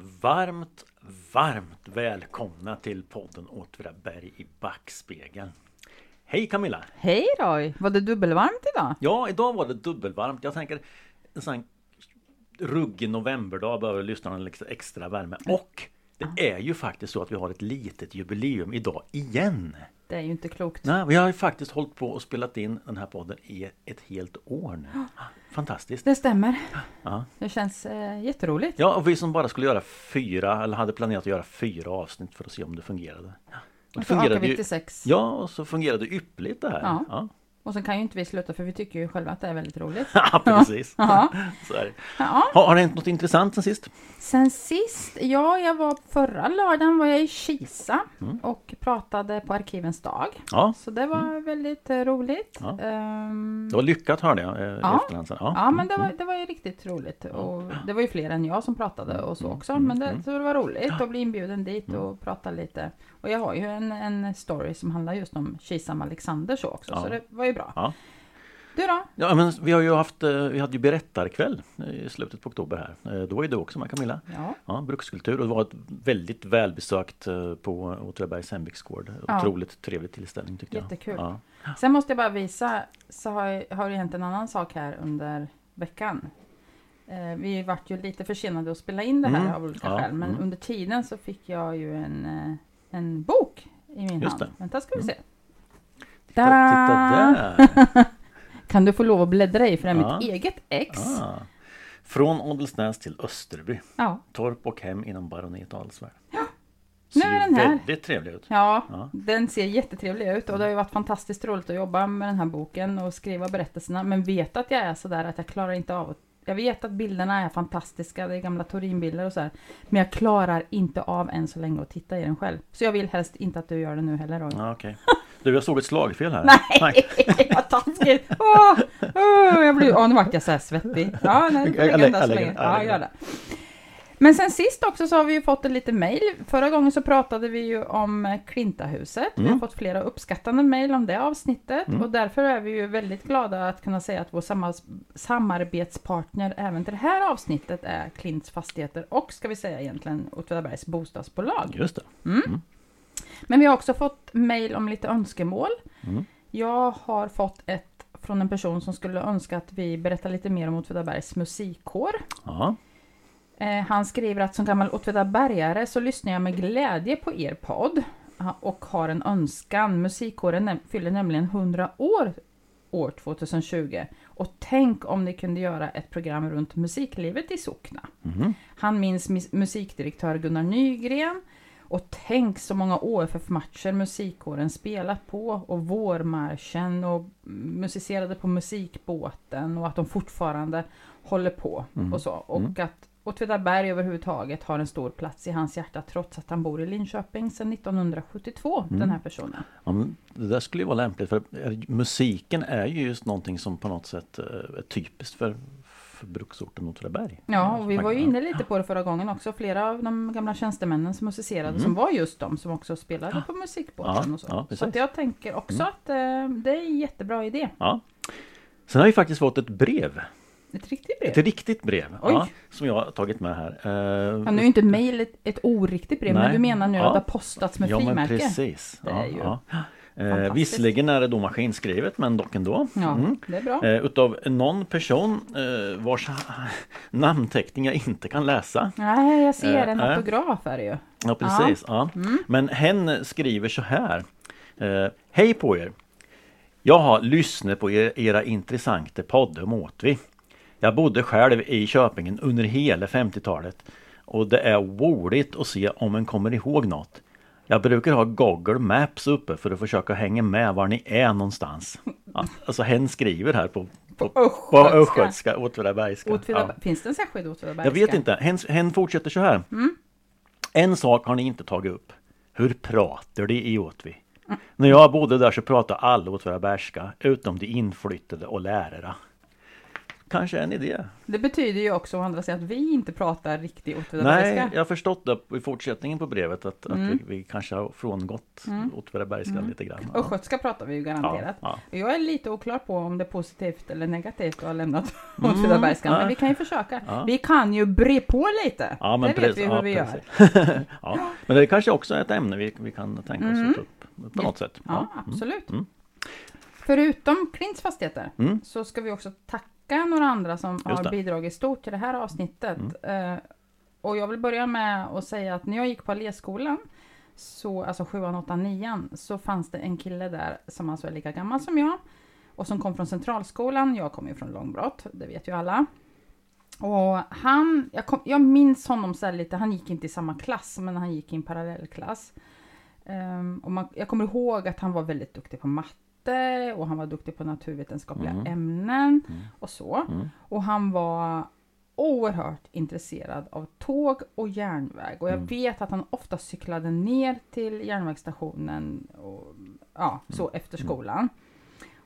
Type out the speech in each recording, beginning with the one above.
Varmt, varmt välkomna till podden Åtvidaberg i backspegeln. Hej Camilla! Hej Roy! Var det dubbelvarmt idag? Ja, idag var det dubbelvarmt. Jag tänker en sån ruggig novemberdag behöver lyssnarna lite extra värme. Och det är ju faktiskt så att vi har ett litet jubileum idag igen. Det är ju inte klokt. Nej, vi har ju faktiskt hållit på och spelat in den här podden i ett helt år nu. Fantastiskt! Det stämmer. Ja. Det känns eh, jätteroligt. Ja, och vi som bara skulle göra fyra, eller hade planerat att göra fyra avsnitt för att se om det fungerade. Och Och så ökar vi till sex. Ja, och så fungerade det ypperligt det här. Ja. Och sen kan ju inte vi sluta för vi tycker ju själva att det är väldigt roligt. ja precis. Ja. Så är det. Ja. Har, har det hänt något intressant sen sist? Sen sist, ja jag var förra lördagen var jag i Kisa Mm. och pratade på Arkivens dag. Ja, Så det var väldigt eh, roligt. Ja. Ehm, det var lyckat hörde jag eh, i Ja. efterhand. Ja, Ja men det Mm, var, det var ju riktigt roligt och det var ju fler än jag som pratade och så Mm, också mm, men det, mm. så det var roligt att bli inbjuden dit och prata lite och jag har ju en, en story som handlar just om Kisam Alexander så också så det var ju bra. Ja. Du då? Ja, men vi har ju haft, eh, vi hade ju berättarkväll i slutet på oktober här. Eh, Då var ju du också med Camilla. Ja, Ja, brukskultur och det var ett väldigt välbesökt eh, på Åtvidabergs hembygdsgård. Ja. Otroligt trevlig tillställning tyckte jag. Jättekul. Ja. sen måste jag bara visa så har, jag- har det hänt en annan sak här under veckan. Eh, vi vart ju lite försenade att spela in det här Mm, av olika ja, skäl men mm. under tiden så fick jag ju en, eh, en bok i min Just hand. det. Mm. Vänta ska vi se. Titta, Tada! titta där! Kan du få lov att bläddra i för det är Ja. mitt eget ex. Ah. Från Ådelsnäs till Österby. Ja. Torp och hem inom baroniet Adelsvärd. Nu Ser är den här. väldigt trevlig ut. ja, Ja. den ser jättetrevlig ut och det har ju varit fantastiskt roligt att jobba med den här boken och skriva berättelserna. Men vet att jag är sådär att jag klarar inte av att jag vet att bilderna är fantastiska, det är gamla Torinbilder och så här. Men jag klarar inte av än så länge att titta i den själv. Så jag vill helst inte att du gör det nu heller Roy. Ja, okej. Du, jag såg ett slagfel här. Nej, vad taskigt! Åh, jag blir, åh, nu vart jag så här svettig. Ja, nej, Jag lägg den där så länge. Ja, gör det. Men sen sist också så har vi ju fått en lite mejl. Förra gången så pratade vi ju om Klintahuset. Vi har Mm. fått flera uppskattande mejl om det avsnittet Mm. och därför är vi ju väldigt glada att kunna säga att vår samarbetspartner även till det här avsnittet är Klints Fastigheter och ska vi säga egentligen Åtvidabergs bostadsbolag. Just det. Men vi har också fått mejl om lite önskemål. Mm. Jag har fått ett från en person som skulle önska att vi berättar lite mer om Åtvidabergs musikkår. Ja. Eh, han skriver att som gammal Åtvidabergare så lyssnar jag med glädje på er podd och har en önskan. Musikkåren fyller nämligen 100 år år 2020 och tänk om ni kunde göra ett program runt musiklivet i Sockna. Mhm. Han minns musikdirektör Gunnar Nygren och tänk så många OFF-matcher musikkåren spelat på och vårmarschen och musicerade på musikbåten och att de fortfarande håller på Mm. och så. Och Mm. att Åtvidaberg överhuvudtaget har en stor plats i hans hjärta trots att han bor i Linköping sedan 1972, Mm. den här personen. Ja, men det där skulle ju vara lämpligt för eh, musiken är ju just någonting som på något sätt eh, är typiskt för, för bruksorten Åtvidaberg. Ja, och vi var ju inne lite på det förra gången också. Flera av de gamla tjänstemännen som musicerade Mm. som var just de som också spelade på musikbåten Ja, och så. ja, så jag tänker också att eh, det är en jättebra idé. Ja. Sen har vi faktiskt fått ett brev. Ett riktigt brev. Ett riktigt brev. Ja, som jag har tagit med här. Eh, Ja, nu är inte mejl ett, ett oriktigt brev, men Nej. du menar nu Ja. att det har postats med ja, men frimärke? precis. Det ja, är ju ja. Eh, visserligen är det då maskinskrivet men dock ändå. Ja, Mm. det är bra. Eh, utav någon person eh, vars namnteckning jag inte kan läsa. Nej, jag ser en eh, autograf är det ju. Ja precis. Ja. Mm. Men hen skriver så här. Eh, Hej på er! Jag har lyssnat på er, era intressanta poddar om Åtvi. Jag bodde själv i Köpingen under hela 50-talet och det är roligt att se om en kommer ihåg något. Jag brukar ha Google Maps uppe för att försöka hänga med var ni är någonstans. Ja, alltså hen skriver här på, på, på östgötska. östgötska, åtvidabergska. Åtvidaberg- Ja. Finns det en särskild åtvidabergska? Jag vet inte. Hen, hen fortsätter så här. En sak har ni inte tagit upp. Hur pratar de i Åtvi? När jag bodde där så pratade alla åtvidabergska utom de inflyttade och lärare. Kanske en idé. Det betyder ju också å andra sidan att vi inte pratar riktig Nej, åtvidabergska. jag har förstått det i fortsättningen på brevet att, Mm. att vi, vi kanske har frångått Mm. åtvidabergska Mm. lite grann. Östgötska pratar vi ju garanterat. Ja, Och Jag är lite oklar på om det är positivt eller negativt att ha lämnat Mm, åtvidabergskan, ja. men vi kan ju försöka. ja. Vi kan ju bre på lite. Ja, men det vet precis. vi hur ja, vi gör. ja. Men det är kanske också ett ämne vi, vi kan tänka oss Mm. att ta upp på något sätt. Ja, Mm. absolut. Mm. Förutom Klints fastigheter Mm. så ska vi också tacka några andra som har bidragit stort till det här avsnittet. Mm. Eh, och jag vill börja med att säga att när jag gick på Alléskolan, så, alltså 7, 8, 9, så fanns det en kille där som alltså är lika gammal som jag och som kom från Centralskolan. Jag kommer ju från Långbrott, det vet ju alla. Och han, jag, kom, jag minns honom så lite, han gick inte i samma klass, men han gick i en parallellklass. Ehm, och man, jag kommer ihåg att han var väldigt duktig på matte och han var duktig på naturvetenskapliga Mm. ämnen Mm. och så. Mm. Och han var oerhört intresserad av tåg och järnväg. Och jag Mm. vet att han ofta cyklade ner till järnvägsstationen och, ja, så efter skolan.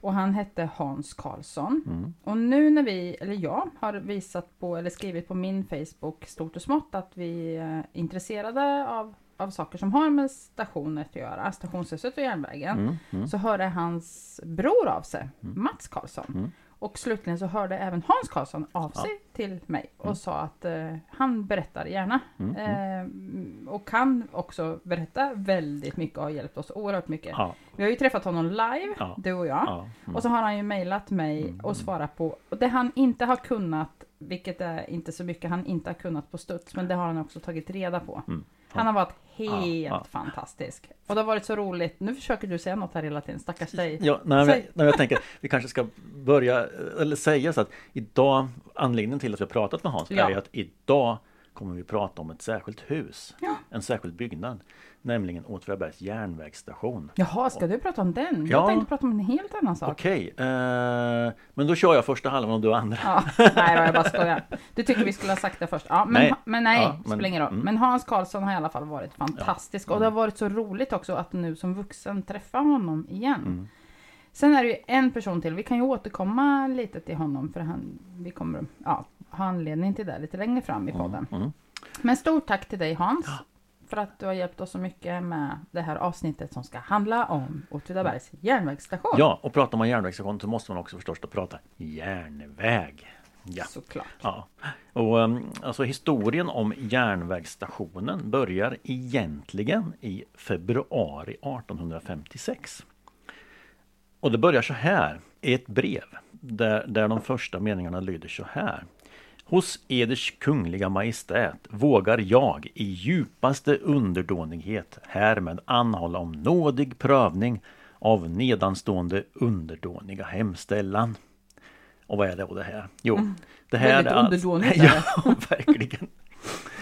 Och han hette Hans Karlsson. Mm. Och nu när vi, eller jag, har visat på, eller skrivit på min Facebook stort och smått att vi är intresserade av, av saker som har med stationet att göra, stationshuset och järnvägen. Mm. Mm. Så hörde hans bror av sig, Mm. Mats Karlsson. Mm. Och slutligen så hörde även Hans Karlsson av Ja. sig till mig och Mm. sa att eh, han berättar gärna. Eh, och kan också berätta väldigt mycket och har hjälpt oss oerhört mycket. Ja. Vi har ju träffat honom live, Ja. du och jag. Ja. Och så har han ju mejlat mig och svarat på och det han inte har kunnat, vilket är inte så mycket han inte har kunnat på studs, men det har han också tagit reda på. Mm. Han har varit helt Ja, ja. fantastisk. Och det har varit så roligt. Nu försöker du säga något här hela tiden, stackars dig. Ja, nej, men, nej, jag tänker vi kanske ska börja eller säga så att idag anledningen till att vi har pratat med Hans Ja. är att idag kommer vi prata om ett särskilt hus, Ja. en särskild byggnad, nämligen Åtvidabergs järnvägsstation. Jaha, ska du prata om den? Ja. Jag tänkte prata om en helt annan sak. Okej, eh, men då kör jag första halvan och du andra. Ja, nej då, jag bara skojar. Du tycker vi skulle ha sagt det först. Ja, men Nej. men nej Ja, men- spelar ingen roll. mm. Men Hans Karlsson har i alla fall varit fantastisk. Och det har varit så roligt också att nu som vuxen träffa honom igen. Mm. Sen är det ju en person till. Vi kan ju återkomma lite till honom för han, vi kommer ja, ha anledning till det lite längre fram i podden. Mm. Mm. Men stort tack till dig Hans. För att du har hjälpt oss så mycket med det här avsnittet som ska handla om Åtvidabergs järnvägsstation. Ja, och pratar man järnvägsstation så måste man också förstås då prata järnväg. Ja. Såklart. Ja, och um, alltså historien om järnvägsstationen börjar egentligen i februari 1856. Och det börjar så här i ett brev där, där de första meningarna lyder så här. Hos Eders kungliga majestät vågar jag i djupaste underdånighet härmed anhålla om nådig prövning av nedanstående underdåniga hemställan. Och vad är det då det här? Jo, det här är alltså-. Ja, verkligen.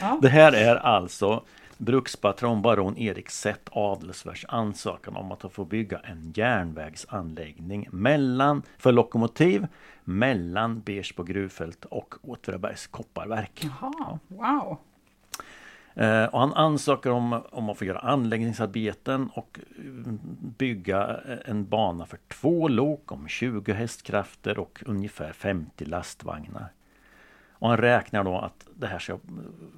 Ja. Det här är alltså brukspatron baron Erik Sett Adelsvärds ansökan om att få bygga en järnvägsanläggning mellan, för lokomotiv mellan Bersbo gruvfält och Åtvidabergs kopparverk. Jaha, wow. Eh, och han ansöker om, om att få göra anläggningsarbeten och eh, bygga eh, en bana för två lok om 20 hästkrafter och ungefär 50 lastvagnar. Och han räknar då att det här ska eh,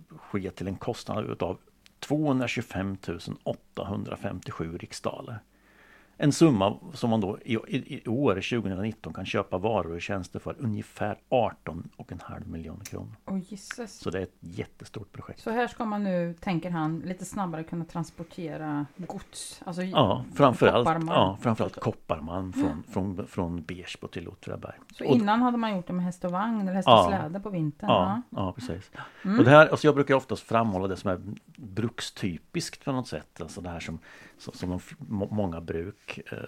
ske till en kostnad utav 225 857 riksdaler. En summa som man då i, i, i år 2019 kan köpa varor och tjänster för ungefär 18,5 miljoner kronor. Åh gisses. Så det är ett jättestort projekt. Så här ska man nu, tänker han, lite snabbare kunna transportera gods. Alltså Ja, framförallt kopparmalm. ja, framförallt kopparmalm från, från, från Bersbo till Åtvidaberg. Så Och- innan hade man gjort det med häst och vagn eller häst Ja. och släde på vintern. Ja, Ja. ja precis. Mm. Och det här, alltså jag brukar oftast framhålla det som är brukstypiskt på något sätt. Alltså det här som, som, som de, många bruk eh,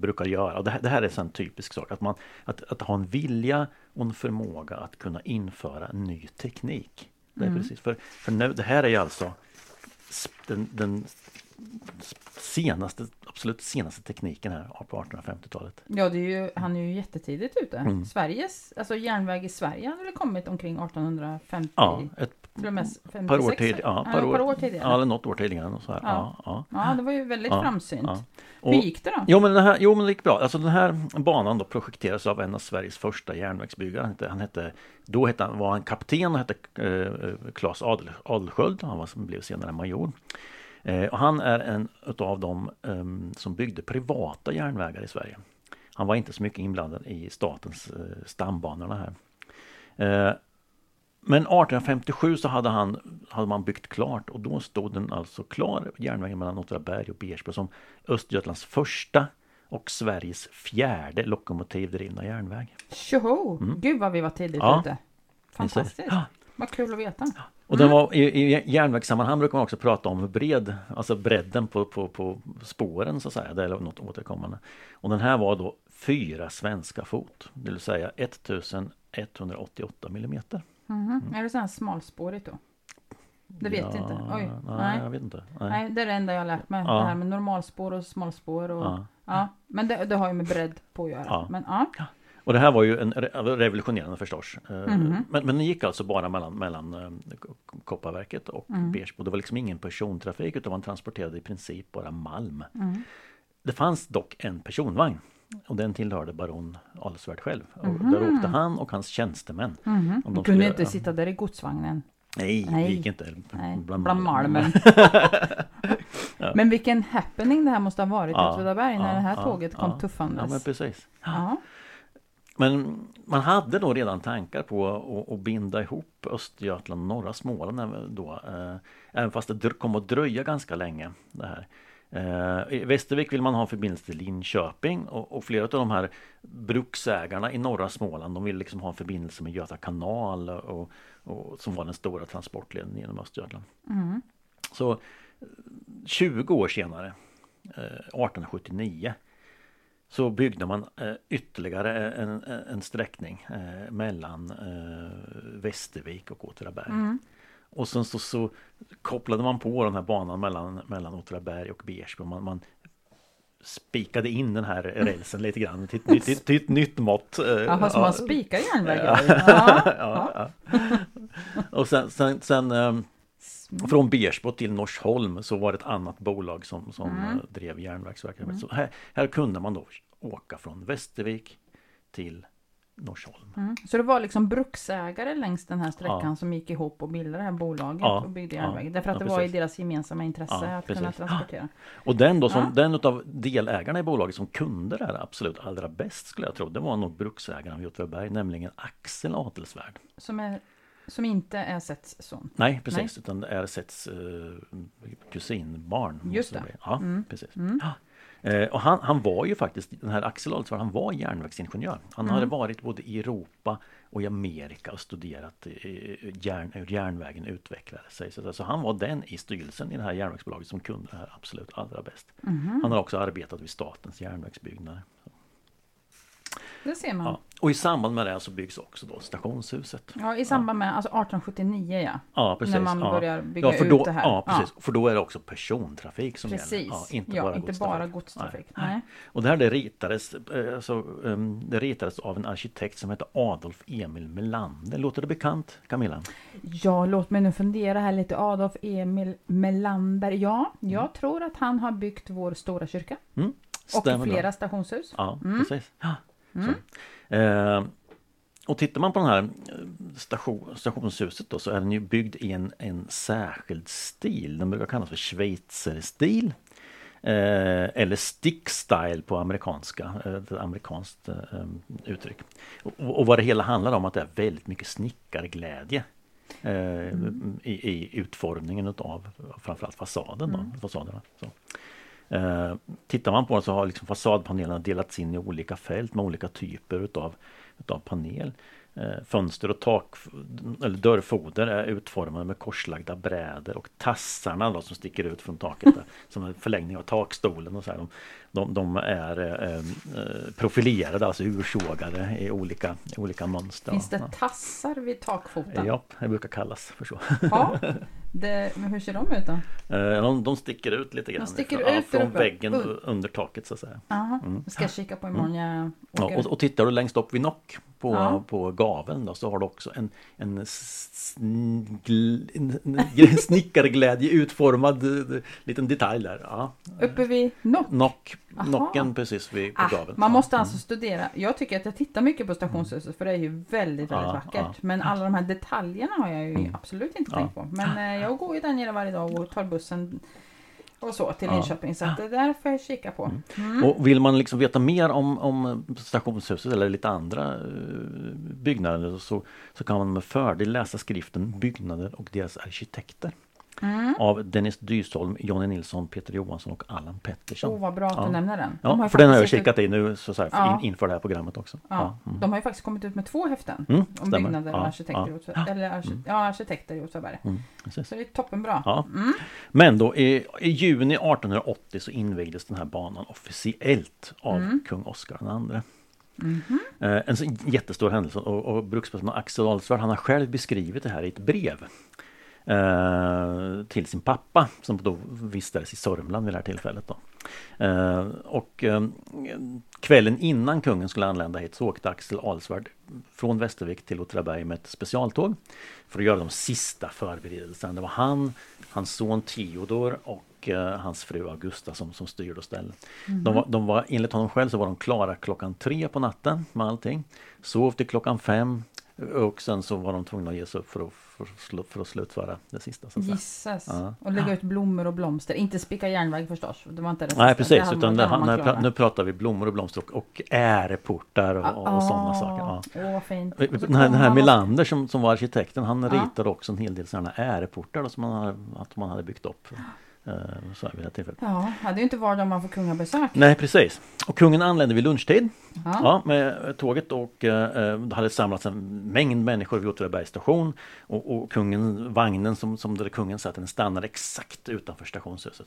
brukar göra. Det, här, det här är en typisk sak. Att, man, att, att ha en vilja och en förmåga att kunna införa ny teknik. Det, är Mm. precis, för, för nu, det här är ju alltså den, den senaste, absolut senaste tekniken här på 1850-talet. Ja, det är ju, han är ju jättetidigt ute. Mm. Sveriges, alltså järnväg i Sverige hade väl kommit omkring 1850? Ja, ett par 56, år, tid, ja, Ja, par ett par år år, tidigare. ja, eller något år tidigare. Och så här. Ja. Ja. Ja, Ja, det var ju väldigt framsynt. ja. Hur Och, gick det då? jo, men den här, jo men det gick bra. Alltså den här banan då projekterades av en av Sveriges första järnvägsbyggare. Han hette, han hette, då hette han, var han kapten och hette eh, Claes Adel, Adelsköld. Han var, som blev senare major. Eh, och han är en utav dem ehm, som byggde privata järnvägar i Sverige. Han var inte så mycket inblandad i statens eh, stambanorna här. Eh, men 1857 så hade, han, hade man byggt klart och då stod den alltså klar, järnvägen mellan Åtvidaberg och Bersbo som Östergötlands första och Sveriges fjärde lokomotivdrivna järnväg. Tjoho! Gud vad vi var tidigt Mm. Ja. ute. Fantastiskt. Ja. Vad kul att veta. Och den var, i, I järnvägssammanhang brukar man också prata om bred, alltså bredden på, på, på spåren så att säga, det är något återkommande. Och den här var då fyra svenska fot, det vill säga 1188 millimeter. Mhm. Är det så här smalspårigt då? Det vet jag inte. Oj. Nej, Nej. jag vet inte. Nej. Nej, det är det enda jag har lärt mig. Ja. Det här med normalspår och smalspår. Och, ja. Ja. Men det, det har ju med bredd på att göra. Ja. Men ja. Och det här var ju en re- revolutionerande förstås. Mhm. Men, men den gick alltså bara mellan, mellan eh, Kopparverket och Mm. Bersbo. Det var liksom ingen persontrafik utan man transporterade i princip bara malm. Mm. Det fanns dock en personvagn och den tillhörde baron Adelswärd själv. Och Mhm. där åkte han och hans tjänstemän. Om de kunde göra- inte sitta där i godsvagnen. Nej, Nej. det gick inte. Nej, Bland bland, malmen. malmen. Men vilken happening det här måste ha varit i Ja, Åtvidaberg när ja, det här ja, tåget kom ja. tuffandes. Ja, men precis. Ja. Men man hade då redan tankar på att, att binda ihop Östergötland och norra Småland även då. Eh, även fast det kom att dröja ganska länge. Det här. Eh, I Västervik vill man ha förbindelse till Linköping och, och flera av de här bruksägarna i norra Småland de vill liksom ha en förbindelse med Göta kanal och, och, som var den stora transportleden genom Östergötland. Mm. Så eh, 20 år senare, eh, 1879, så byggde man eh, ytterligare en, en, en sträckning eh, mellan eh, Västervik och Åtvidaberg. Mm. Och sen så, så kopplade man på den här banan mellan, mellan Åtvidaberg och Bersbo. Man, man spikade in den här rälsen lite grann till, till, till, till ett nytt mått. eh, Jaha, så man spikar järnvägar? Ja. ja, ja. Och sen, sen, sen ehm, från Bersbo till Norsholm så var det ett annat bolag som, som Mm. eh, drev järnvägsverksamhet. Så här, här kunde man då åka från Västervik till Norsholm. Mm. Så det var liksom bruksägare längs den här sträckan Ja. som gick ihop och bildade det här bolaget Ja, och byggde ja, järnväg. Därför att ja, det var i deras gemensamma intresse Ja, att kunna precis. transportera. Och den då som, Ja. den utav delägarna i bolaget som kunde det här absolut allra bäst skulle jag tro, det var nog bruksägaren vid Åtvidaberg, nämligen Axel Adelsvärd. Som, är, som inte är Sets son. Nej precis, utan det är Sets eh, kusinbarn. Just det. Ja, Mm. precis. Mm. Eh, och han, han var ju faktiskt, den här Axel Adelsvärd, han var järnvägsingenjör. Han Mm. hade varit både i Europa och i Amerika och studerat järn, hur järnvägen utvecklade sig. Så, så han var den i styrelsen i det här järnvägsbolaget som kunde det här absolut allra bäst. Mhm. Han har också arbetat vid Statens järnvägsbyggnader. Det ser man. Ja. Och i samband med det så byggs också då stationshuset. Ja, i samband med, alltså 1879 ja. Ja, precis. När man ja. börjar bygga ja, för då, ut det här. Ja, precis. För då är det också persontrafik som Precis. gäller. Ja, inte ja, bara inte godstrafik. bara godstrafik. Nej. Nej. Och det här det ritades, eh, alltså, um, det ritades av en arkitekt som heter Adolf Emil Melander. Låter det bekant Camilla? Ja, låt mig nu fundera här lite. Adolf Emil Melander. Ja, jag Mm. tror att han har byggt vår stora kyrka. Mm, Och flera bra. stationshus. Ja, Mm. precis. Mm. Eh, och tittar man på den här eh, station, stationshuset då så är den ju byggd i en, en särskild stil. Den brukar kallas för schweizerstil. Eh, eller stick style på amerikanska, eh, ett amerikanskt eh, uttryck. Och, och vad det hela handlar om att det är väldigt mycket snickarglädje. Eh, i, I utformningen utav framförallt fasaden då, Mm. fasaderna. Så. Eh, tittar man på den så har liksom fasadpanelerna delats in i olika fält med olika typer utav, utav panel. Eh, fönster och tak eller dörrfoder är utformade med korslagda brädor och tassarna då, som sticker ut från taket där, som en förlängning av takstolen och så här, de, de, de är eh, eh, profilerade, alltså ursågade i olika, olika mönster. Finns det tassar vid takfoten? Ja, det brukar kallas för så. Ja. Det, men hur ser de ut då? Eh, De, de sticker ut lite grann sticker från, ja, ut där från väggen Uh. under taket så att säga. Aha, det ska jag kika på imorgon jag Mm. Ja, åker. och, och tittar du längst upp vid nock på, Ja. på gaveln då, så har du också en, en, snigl, en, en snickarglädje utformad eh, liten detalj där. Ja. Uppe vid nock? Nock, Aha. nocken precis vid på Ah, gaveln. man måste alltså studera. Jag tycker att jag tittar mycket på stationshuset för det är ju väldigt, väldigt Ja, vackert. ja. Men alla de här detaljerna har jag ju absolut inte tänkt på. Men eh, jag går ju där nere varje dag och tar bussen och så till. Linköping. Så det där får jag kika på. Mm. Och vill man liksom veta mer om, om stationshuset eller lite andra eh, byggnader så, så kan man med fördel läsa skriften Byggnader och deras arkitekter. Mm. Av Dennis Dysholm, Jonny Nilsson, Peter Johansson och Allan Pettersson. Åh vad bra att Ja. du nämner den. De Ja, för den har jag kikat i nu så så här, Ja. in, inför det här programmet också. Ja, mm. De har ju faktiskt kommit ut med två häften. Mm, om stämmer. byggnader och arkitekter. ja. Eller arki- ja, arkitekter i Åtvidaberg. Mm. Så det är toppenbra. Ja. Mm. Men då i, i juni 1880 så invigdes den här banan officiellt av Mm. kung Oscar II. Mhm. Eh, en jättestor händelse och, och brukspersonen Axel Alsvärd han har själv beskrivit det här i ett brev. Eh, till sin pappa som då vistades i Sörmland vid det här tillfället. Då. Eh, och eh, kvällen innan kungen skulle anlända hit så åkte Axel Alsvärd från Västervik till Åtvidaberg med ett specialtåg för att göra de sista förberedelserna. Det var han, hans son Theodor och eh, hans fru Augusta som, som styrde och ställde. De, var, de var, enligt honom själv så var de klara klockan tre på natten med allting. Sov till klockan fem och sen så var de tvungna att ge sig upp för att, för, för att slutföra det sista. Så. Gisses. Ja. Och lägga ut blommor och blomster. Inte spicka järnväg förstås. Det var inte det Nej precis, hade utan man- det, man nu, pratar vi blommor och blomster och, och äreportar och, och, och sådana Ah, saker. Ja. Åh fint. Den här, den här Melander som, som var arkitekten han ritade också en hel del sådana äreportar då, som man hade, att man hade byggt upp. Eh, så vid det tillfället. Ja, det är ju inte var dag man får kungabesök. Nej precis. Och kungen anlände vid lunchtid Ja. ja, med tåget och eh, det hade samlats en mängd människor vid Åtvidabergs station. Och, och kungen, vagnen som, som där kungen satt den stannade exakt utanför stationshuset.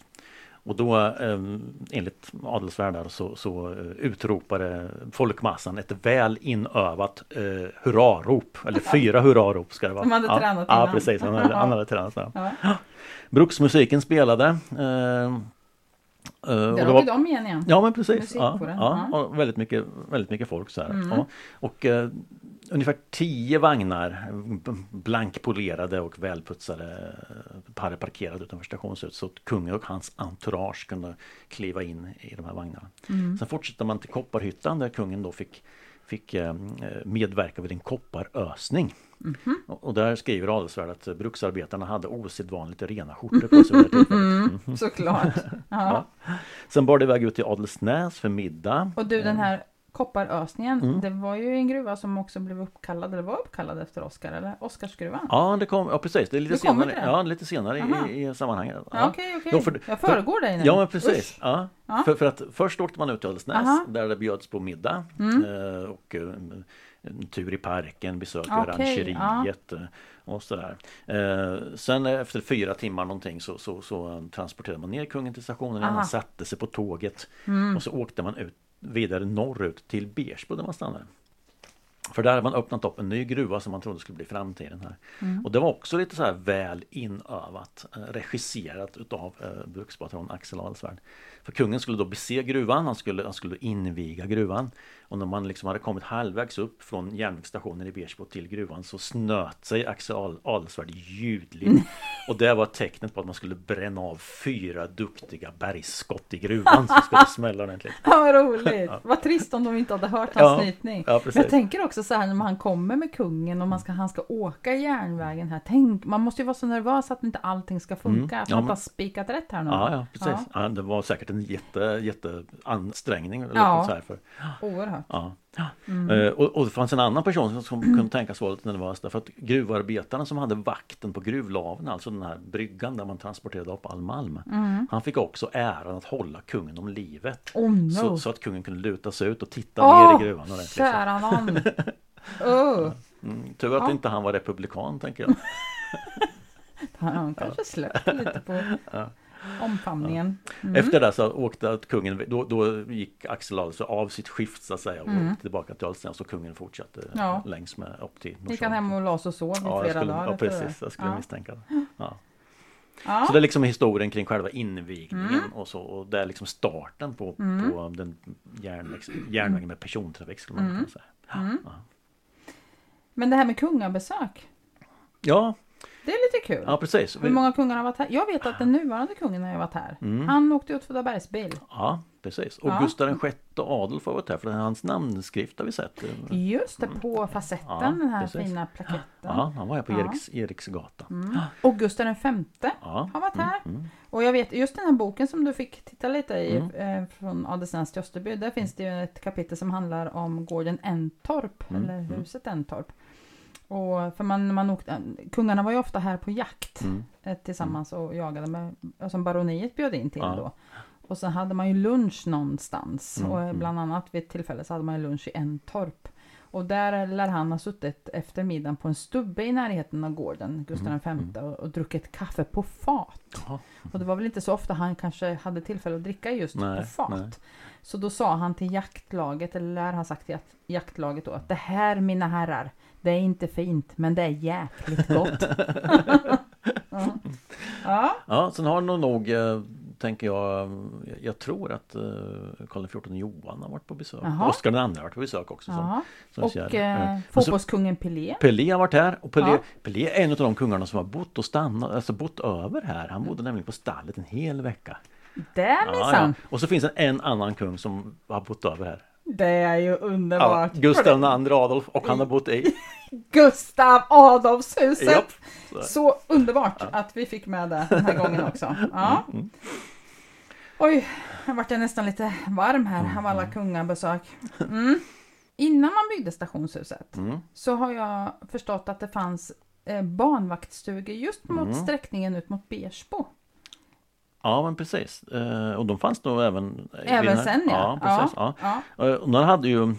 Och då eh, enligt adelsvärdar så, så eh, utropade folkmassan ett väl inövat eh, hurrarop. Eller fyra hurrarop ska det vara. De hade ja, tränat Ja innan. precis, han hade, han hade tränat. Ja. Ja. Bruksmusiken spelade. Eh, och Där var- vi dem igen igen. Ja men precis. Ja, ja, väldigt, mycket, väldigt mycket folk så. Mm. Ja. Och eh, ungefär tio vagnar blankpolerade och välputsade hade parkerade utanför stationshuset så att kungen och hans entourage kunde kliva in i de här vagnarna. Mm. Sen fortsätter man till Kopparhyttan där kungen då fick, fick eh, medverka vid en kopparösning. Mhm. Och, och där skriver Adelsvärd att bruksarbetarna hade osedvanligt rena skjortor på sig. Mm. Såklart. Ja. Sen bar det iväg ut till Adelsnäs för middag. Och du den här kopparösningen, Mm. det var ju en gruva som också blev uppkallad, eller var uppkallad efter Oskar, eller Oscarsgruvan? Ja, det kom, ja precis, det är lite kommer senare, det? ja, lite senare Aha. i, i sammanhanget. Ja, Okej, okej. Ja, för- Jag föregår dig nu. Ja men precis. Ja. Ja. För, för att först åkte man ut till Aha. där det bjöds på middag Mm. eh, och eh, en tur i parken, besök i Okej, orangeriet eh, och sådär. Eh, sen efter fyra timmar någonting så, så, så transporterade man ner kungen till stationen igen, han satte sig på tåget Mm. och så åkte man ut vidare norrut till Beersbo där man stannade. För där hade man öppnat upp en ny gruva som man trodde skulle bli framtiden här. Mm. Och det var också lite så här väl inövat, eh, regisserat utav eh, brukspatron Axel Alsvärd. För kungen skulle då bese gruvan, han skulle, han skulle inviga gruvan. Och när man liksom hade kommit halvvägs upp från järnvägsstationen i Beersbo till gruvan så snöt sig Axel Adelsvärd ljudligt. Och det var tecknet på att man skulle bränna av fyra duktiga bergsskott i gruvan som skulle smälla ordentligt. Ja, vad roligt! Vad trist om de inte hade hört hans Ja, snytning. ja, Men jag tänker också så här när han kommer med kungen och man ska, han ska åka järnvägen här. Tänk, man måste ju vara så nervös att inte allting ska funka. Mm, Att ja, man inte har spikat rätt här nu. Ja, ja precis. Ja, Ja. det var säkert en jätte, jätte ansträngning. eller Ja. Så här för, oerhört. ja. Mm. Eh, och, och det fanns en annan person som, som kunde tänkas vara lite nervös därför att gruvarbetarna som hade vakten på gruvlaven, alltså den här bryggan där man transporterade upp all malm. Mm. Han fick också äran att hålla kungen om livet. Oh no! Så, så att kungen kunde luta sig ut och titta Åh, ner i gruvan ordentligt. Kära nån! oh. mm, tur att Ja. inte han var republikan tänker jag. Han kanske slöt lite på... Omfamningen. Mm. Efter det så åkte kungen, då, då gick Axel Adolf av sitt skift så att säga och Mm. tillbaka till Alsterna så kungen fortsatte Ja. längs med upp till Gick han hem och la sig och sov i Ja, flera skulle, dagar? ja precis, jag skulle Ja. misstänka det. Ja. Ja. Så det är liksom historien kring själva invigningen Mm. och så och det är liksom starten på, Mm. på den järnvägs, järnvägen med persontrafik skulle man Mm. kunna säga. Mm. Men det här med kungabesök, Ja, det är lite kul. ja precis. Hur många kungar har varit här? Jag vet att den nuvarande kungen har varit här. Mm. Han åkte ut för bergsbil. Ja, precis. Och Ja. Gustav VI Adolf har varit här för hans namnskrift har vi sett. Just det, på facetten, Mm. Ja, den här precis. fina plaketten. Ja, han var här på Ja. Eriks, Eriksgatan. Mm. Och Gustav V Ja. har varit här. Mm. Och jag vet, just den här boken som du fick titta lite i Mm. eh, från Adelsnäs till Österby, där finns det ju ett kapitel som handlar om gården Entorp, Mm, eller mm. huset Entorp. Och för man, man åkte, kungarna var ju ofta här på jakt Mm. eh, tillsammans och jagade med, som baroniet bjöd in till Ja. då. Och sen hade man ju lunch någonstans Mm, och mm. bland annat vid ett tillfälle så hade man lunch i Entorp. Och där lär han ha suttit efter middagen på en stubbe i närheten av gården, Gustav Mm, V, och, och druckit kaffe på fat. Jaha. Och det var väl inte så ofta han kanske hade tillfälle att dricka just Nej, på fat. nej. Så då sa han till jaktlaget, eller lär ha sagt till jakt- jaktlaget då, att det här mina herrar, det är inte fint men det är jäkligt gott. ja. ja. Ja, sen har nog, nog eh, tänker jag, jag tror att eh, Karl XIV Johan har varit på besök. Oskar II har varit på besök också. Som, ja. som Och eh, Eh, så- fotbollskungen Pelé. Pelé har varit här och Pelé, Ja. Pelé är en av de kungarna som har bott och stannat, alltså bott över här. Han bodde nämligen på stallet en hel vecka. Där minsann! Och så finns det en annan kung som har bott över här. Det är ju Ja, underbart! Gustav II Adolf och han har bott i. Gustav Adolfshuset! Japp. Så- Så underbart att vi fick med det den här gången också. Ja. Mm. Oj, jag vart jag nästan lite varm här av alla kungabesök. Mm. Innan man byggde stationshuset Mm. så har jag förstått att det fanns eh, barnvaktstugor just mot Mm. sträckningen ut mot Bersbo. Ja men precis. Eh, och de fanns nog även Även sen ja. Ja, precis. Ja. ja. Eh, Och de hade ju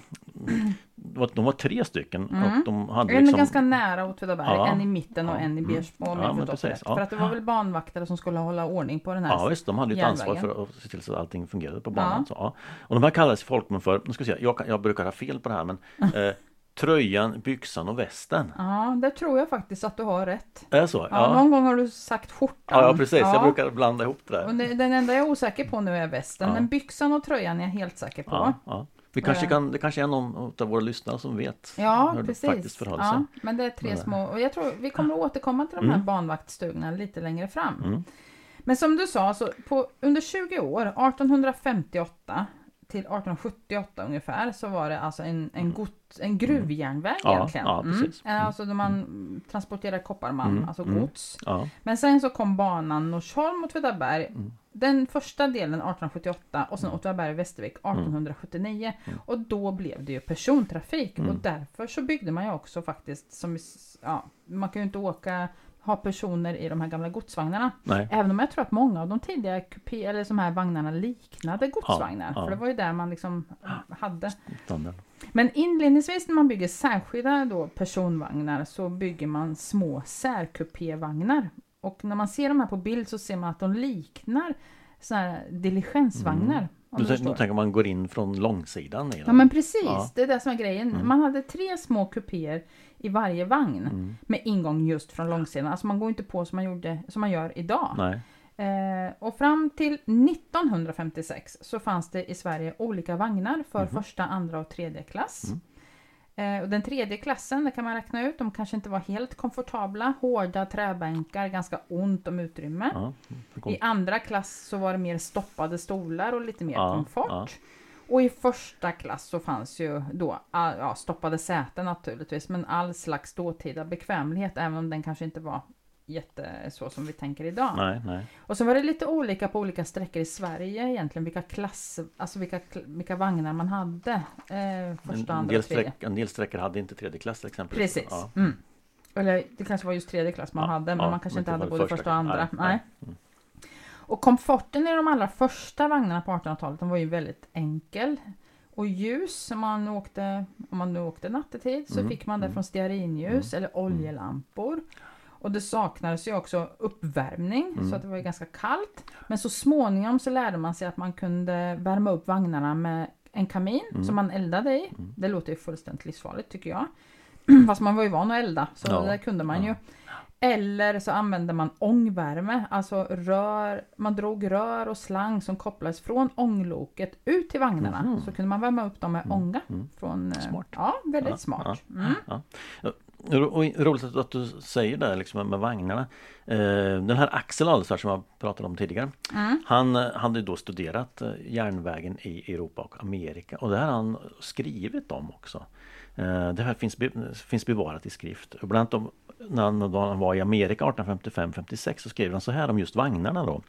de var- tre stycken Mm. och de hade En liksom ganska nära Åtvidaberg, Ja. en i mitten och Ja. en i Mm. Bersbo om Ja, jag precis. Ja. För att det var väl banvaktare som skulle hålla ordning på den här Ja visst, de hade ju ett ansvar för att se till så att allting fungerade på banan. Så. Och de här kallades i folkmun för, nu ska vi se, jag, kan- jag brukar ha fel på det här men eh, Tröjan, byxan och västen. Ja, det tror jag faktiskt att du har rätt. Är det så? Ja, Någon gång har du sagt skjortan. Ja, ja precis, Ja. jag brukar blanda ihop det Och där. det, den enda jag är osäker på nu är västen, Ja. men byxan och tröjan är jag helt säker på. Ja, ja. Vi kanske Eh. kan, det kanske är någon av våra lyssnare som vet Ja, hur det precis. faktiskt förhåller sig. ja, men det är tre Ja. små, och jag tror vi kommer att återkomma till de här Mm. barnvaktstugorna lite längre fram. Mm. Men som du sa, så på, under 20 år, 1858 till 1878 ungefär, så var det alltså en, en, gods, en gruvjärnväg Ja, egentligen. ja, precis. Mm. Alltså då man transporterar kopparmalm, Mm, alltså mm. gods. Ja. Men sen så kom banan Norsholm Åtvidaberg. Mm. Den första delen 1878 och sen Åtvidaberg Västervik 1879. Mm. Och då blev det ju persontrafik Mm. och därför så byggde man ju också faktiskt som, ja, man kan ju inte åka ha personer i de här gamla godsvagnarna. Nej. Även om jag tror att många av de tidiga kupé, eller de här vagnarna liknade godsvagnar. ja. För det var ju där man liksom hade. Standard. Men inledningsvis när man bygger särskilda då personvagnar så bygger man små särkupévagnar. Och när man ser de här på bild så ser man att de liknar såna här diligensvagnar. Mm. Nu, tänker man går in från långsidan i Ja men precis, Ja. det är det som är grejen. Mm. Man hade tre små kupéer i varje vagn Mm. med ingång just från långsidan. Alltså man går inte på som man, gjorde, som man gör idag. Eh, och fram till 1956 så fanns det i Sverige olika vagnar för Mhm. första, andra och tredje klass. Mm. Eh, och den tredje klassen, det kan man räkna ut, de kanske inte var helt komfortabla. Hårda träbänkar, ganska ont om utrymme. Ja. I andra klass så var det mer stoppade stolar och lite mer Ja, komfort. ja. Och i första klass så fanns ju då all, ja, stoppade säten naturligtvis, men all slags dåtida bekvämlighet, även om den kanske inte var jätte så som vi tänker idag. Nej, nej. Och så var det lite olika på olika sträckor i Sverige egentligen, vilka klass, alltså vilka, vilka vagnar man hade. Eh, första, en, andra del tredje. sträck, en del sträckor hade inte tredje klass exempelvis. Precis. Ja. Mm. Eller det kanske var just tredje klass man Ja, hade, men man kanske inte hade både första första och andra. Nej, nej. Mm. Och komforten i de allra första vagnarna på 1800-talet, den var ju väldigt enkel. Och ljus, om man åkte, om man nu åkte nattetid, så Mm, fick man det mm. från stearinljus eller oljelampor. Och det saknades ju också uppvärmning Mm. så att det var ju ganska kallt. Men så småningom så lärde man sig att man kunde värma upp vagnarna med en kamin Mm. som man eldade i. Det låter ju fullständigt livsfarligt tycker jag. Fast man var ju van att elda så Ja. det kunde man Ja. ju. Eller så använde man ångvärme, alltså rör, man drog rör och slang som kopplades från ångloket ut till vagnarna. Mhm. Så kunde man värma upp dem med ånga. mm. Från, eh, Smart. Ja, väldigt Ja, smart. ja. Mm. Ja. Och roligt att, du säger det liksom med vagnarna. Eh, den här Axel Alsar som jag pratade om tidigare. Mm. Han eh, hade då studerat järnvägen i Europa och Amerika och det har han skrivit om också. Det här finns, finns bevarat i skrift. Bland annat om, när han, var i Amerika 1855-56 så skrev han så här om just vagnarna då.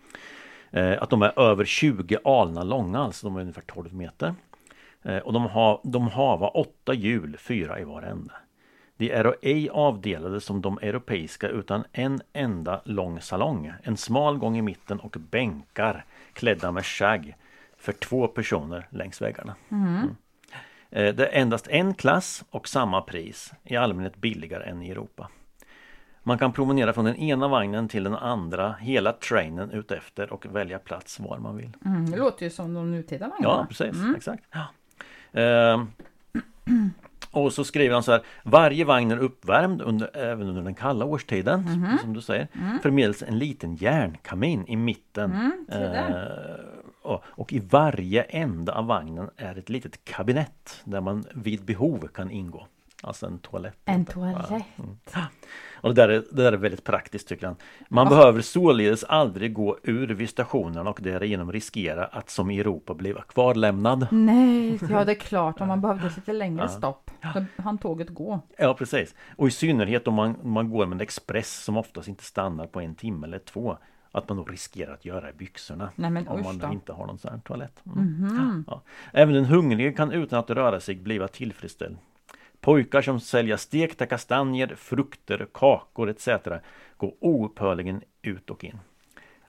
Eh, att de är över 20 alnar långa, alltså de är ungefär 12 meter. Eh, och de har, de hava åtta hjul, fyra i var ände. De är ej avdelade som de europeiska utan en enda lång salong, en smal gång i mitten och bänkar klädda med skägg för två personer längs väggarna. Mm. Eh, Det är endast en klass och samma pris, i allmänhet billigare än i Europa. Man kan promenera från den ena vagnen till den andra hela trainen utefter och välja plats var man vill. Mm. Det låter ju som de nutida vagnarna. Ja, precis. Exakt. Ja. Ehm, och så skriver han så här. Varje vagn är uppvärmd under, även under den kalla årstiden, Mhm. som du säger. Förmedels en liten järnkamin i mitten. Mm. Eh, och, och i varje ända av vagnen är ett litet kabinett där man vid behov kan ingå. Alltså en toalett. En Ja. toalett. Och det där, är, det där är väldigt praktiskt tycker han. Man Ja. behöver således aldrig gå ur vid stationen och därigenom riskera att som i Europa bli kvarlämnad. Nej, ja det är klart om man behövde ett lite längre stopp. Då hann tåget gå. Ja precis. Och i synnerhet om man, man går med en express som oftast inte stannar på en timme eller två. Att man då riskerar att göra i byxorna. Nej men om man då. inte har någon sån här toalett. Mm. Mhm. Ja. Även den hungrige kan utan att röra sig bliva tillfredsställd. Pojkar som säljer stekta kastanjer, frukter, kakor etc. går oupphörligen ut och in.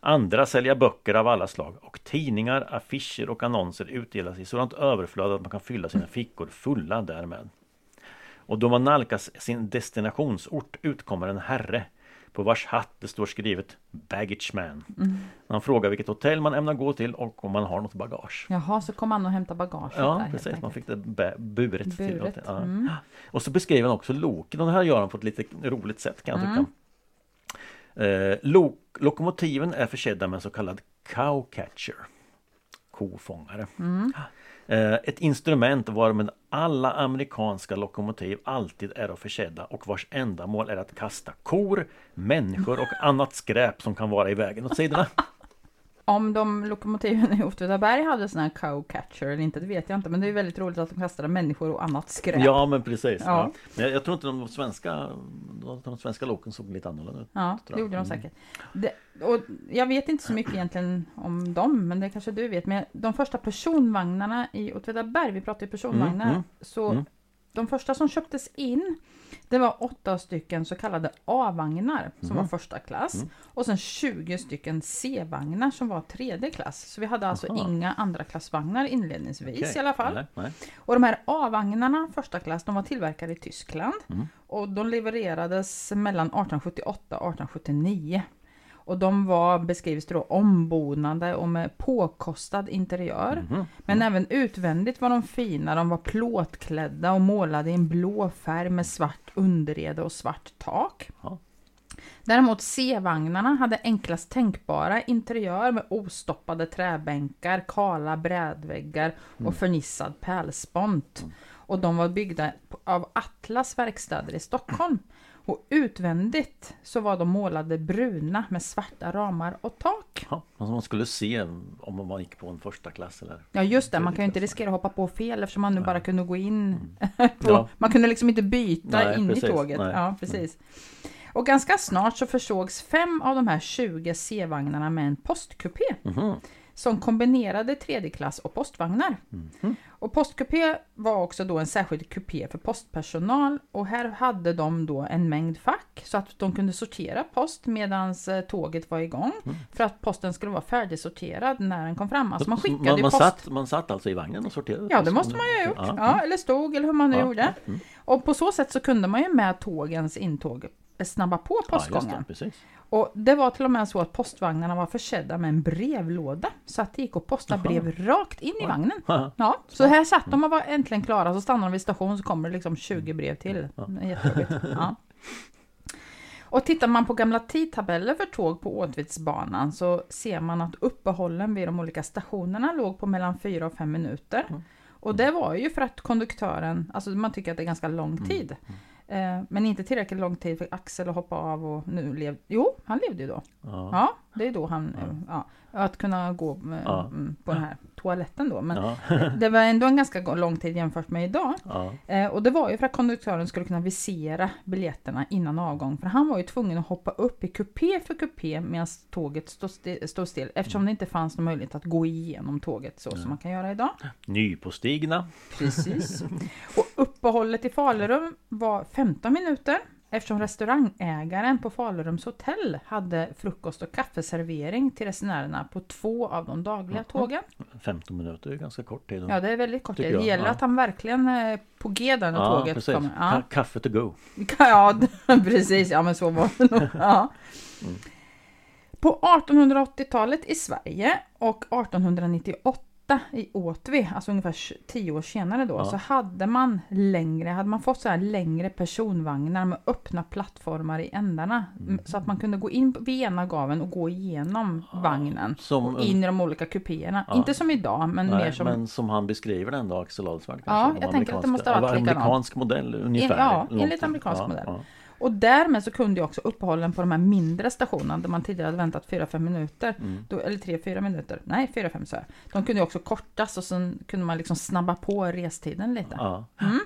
Andra säljer böcker av alla slag och tidningar, affischer och annonser utdelas i sådant överflöd att man kan fylla sina fickor fulla därmed. Och då man nalkas sin destinationsort utkommer en herre på vars hatt det står skrivet Baggage Man. Mm. Han frågar vilket hotell man ämnar gå till och om man har något bagage. Jaha, så kom han och hämtade bagaget där Ja, helt precis. Man fick det buret, till Buret, hotellet. Ja. mm. Och så beskriver han också loken och det här gör han på ett lite roligt sätt kan jag Mm. tycka. Eh, lok, lokomotiven är försedda med en så kallad cowcatcher. Kofångare. Mm. Eh, ett instrument varmed alla amerikanska lokomotiv alltid är försedda och vars ändamål är att kasta kor, människor och annat skräp som kan vara i vägen åt sidorna. Om de lokomotiven i Åtvidaberg hade sån här cowcatcher eller inte, det vet jag inte. Men det är väldigt roligt att de kastade människor och annat skräp. Ja men precis. Ja. Ja. Men jag, jag tror inte de svenska, de, svenska loken såg lite annorlunda ut. Ja, det gjorde de Mm. säkert. Det, och jag vet inte så mycket egentligen om dem, men det kanske du vet. Men de första personvagnarna i Åtvidaberg, vi pratar ju personvagnar, Mm, mm, så mm. de första som köptes in, det var åtta stycken så kallade A-vagnar som Mm. var första klass. Mm. Och sen 20 stycken C-vagnar som var tredje klass. Så vi hade alltså Aha. inga andra klassvagnar inledningsvis Okej. i alla fall. Nej, nej. Och de här A-vagnarna, första klass, de var tillverkade i Tyskland. Mm. Och de levererades mellan 1878 och 1879. Och de var, beskrivs då, ombonade och med påkostad interiör. Mhm. Men även utvändigt var de fina. De var plåtklädda och målade i en blå färg med svart underrede och svart tak. Ja. Däremot C-vagnarna hade enklast tänkbara interiör med ostoppade träbänkar, kala brädväggar och förnissad pärlspont. Och de var byggda av Atlas verkstäder i Stockholm. Och utvändigt så var de målade bruna med svarta ramar och tak. Ja, man skulle se om man gick på en första klass eller Ja just det, man kan ju inte riskera att hoppa på fel eftersom man nu bara kunde gå in på, Ja. Man kunde liksom inte byta Nej, in precis, i tåget. nej. Ja, precis. Och ganska snart så försågs fem av de här 20 C-vagnarna med en postkupé Mhm. Som kombinerade tredje klass och postvagnar. Mhm. Och postkupé var också då en särskild kupé för postpersonal och här hade de då en mängd fack så att de kunde sortera post medan tåget var igång Mm. för att posten skulle vara färdigsorterad när den kom fram. Alltså man skickade man, man, post. satt, man satt alltså i vagnen och sorterade? Ja, det måste man ju ha gjort. Ja. Ja, eller stod eller hur man nu Ja, gjorde. mm. Och på så sätt så kunde man ju med tågens intåg snabba på Ja, postgången. det, precis. Och det var till och med så att postvagnarna var försedda med en brevlåda så att det gick att posta brev rakt in i Oj. vagnen. Ja, Ja, så här satt de och var äntligen klara, så stannade de vid station så kommer det liksom 20 brev till. Ja. Det Jättejobbigt. Ja. Och tittar man på gamla tidtabeller för tåg på Åtvidsbanan så ser man att uppehållen vid de olika stationerna låg på mellan 4 och 5 minuter. Mm. Och det var ju för att konduktören, alltså man tycker att det är ganska lång Mm. tid. Eh, men inte tillräckligt lång tid för Axel att hoppa av och nu levde, jo han levde ju då. Ja. Ja, det är då han, Ja. ja, att kunna gå eh, Ja. mm, på den här toaletten då. Men Ja. det var ändå en ganska lång tid jämfört med idag. Ja. Eh, och det var ju för att konduktören skulle kunna visera biljetterna innan avgång. För han var ju tvungen att hoppa upp i kupé för kupé medan tåget stod still, stod still. Eftersom det inte fanns någon möjlighet att gå igenom tåget så som man kan göra idag. Nypåstigna. Precis. Och uppehållet i Falurum var 15 minuter. Eftersom restaurangägaren på Falurums hotell hade frukost och kaffeservering till resenärerna på två av de dagliga tågen. 15 minuter är ganska kort tid. Ja, det är väldigt kort. Tycker Det gäller ja. att han verkligen är på G där när ja, tåget precis. kommer. Ja. Ka- Kaffe to go. Ja, precis. Ja, men så var det nog. Ja. Mm. På 1880-talet i Sverige och 1898 i Åtvi, alltså ungefär 10 år senare då, Ja. så hade man längre, hade man fått så här längre personvagnar med öppna plattformar i ändarna. Mm. Så att man kunde gå in vid ena gaven och gå igenom vagnen. Som, in i de olika kupéerna. Ja. Inte som idag, men nej, mer som... men som han beskriver den då, Axel Alsvärd. Ja, jag tänker att det måste ha varit likadant. Amerikansk modell ungefär. ja, enligt amerikansk ja, modell. Och därmed så kunde ju också uppehållen på de här mindre stationerna där man tidigare hade väntat 4-5 minuter, Mm. då, eller 3-4 minuter, nej 4-5 sa jag. De kunde ju också kortas och sen kunde man liksom snabba på restiden lite. Ja. Mm.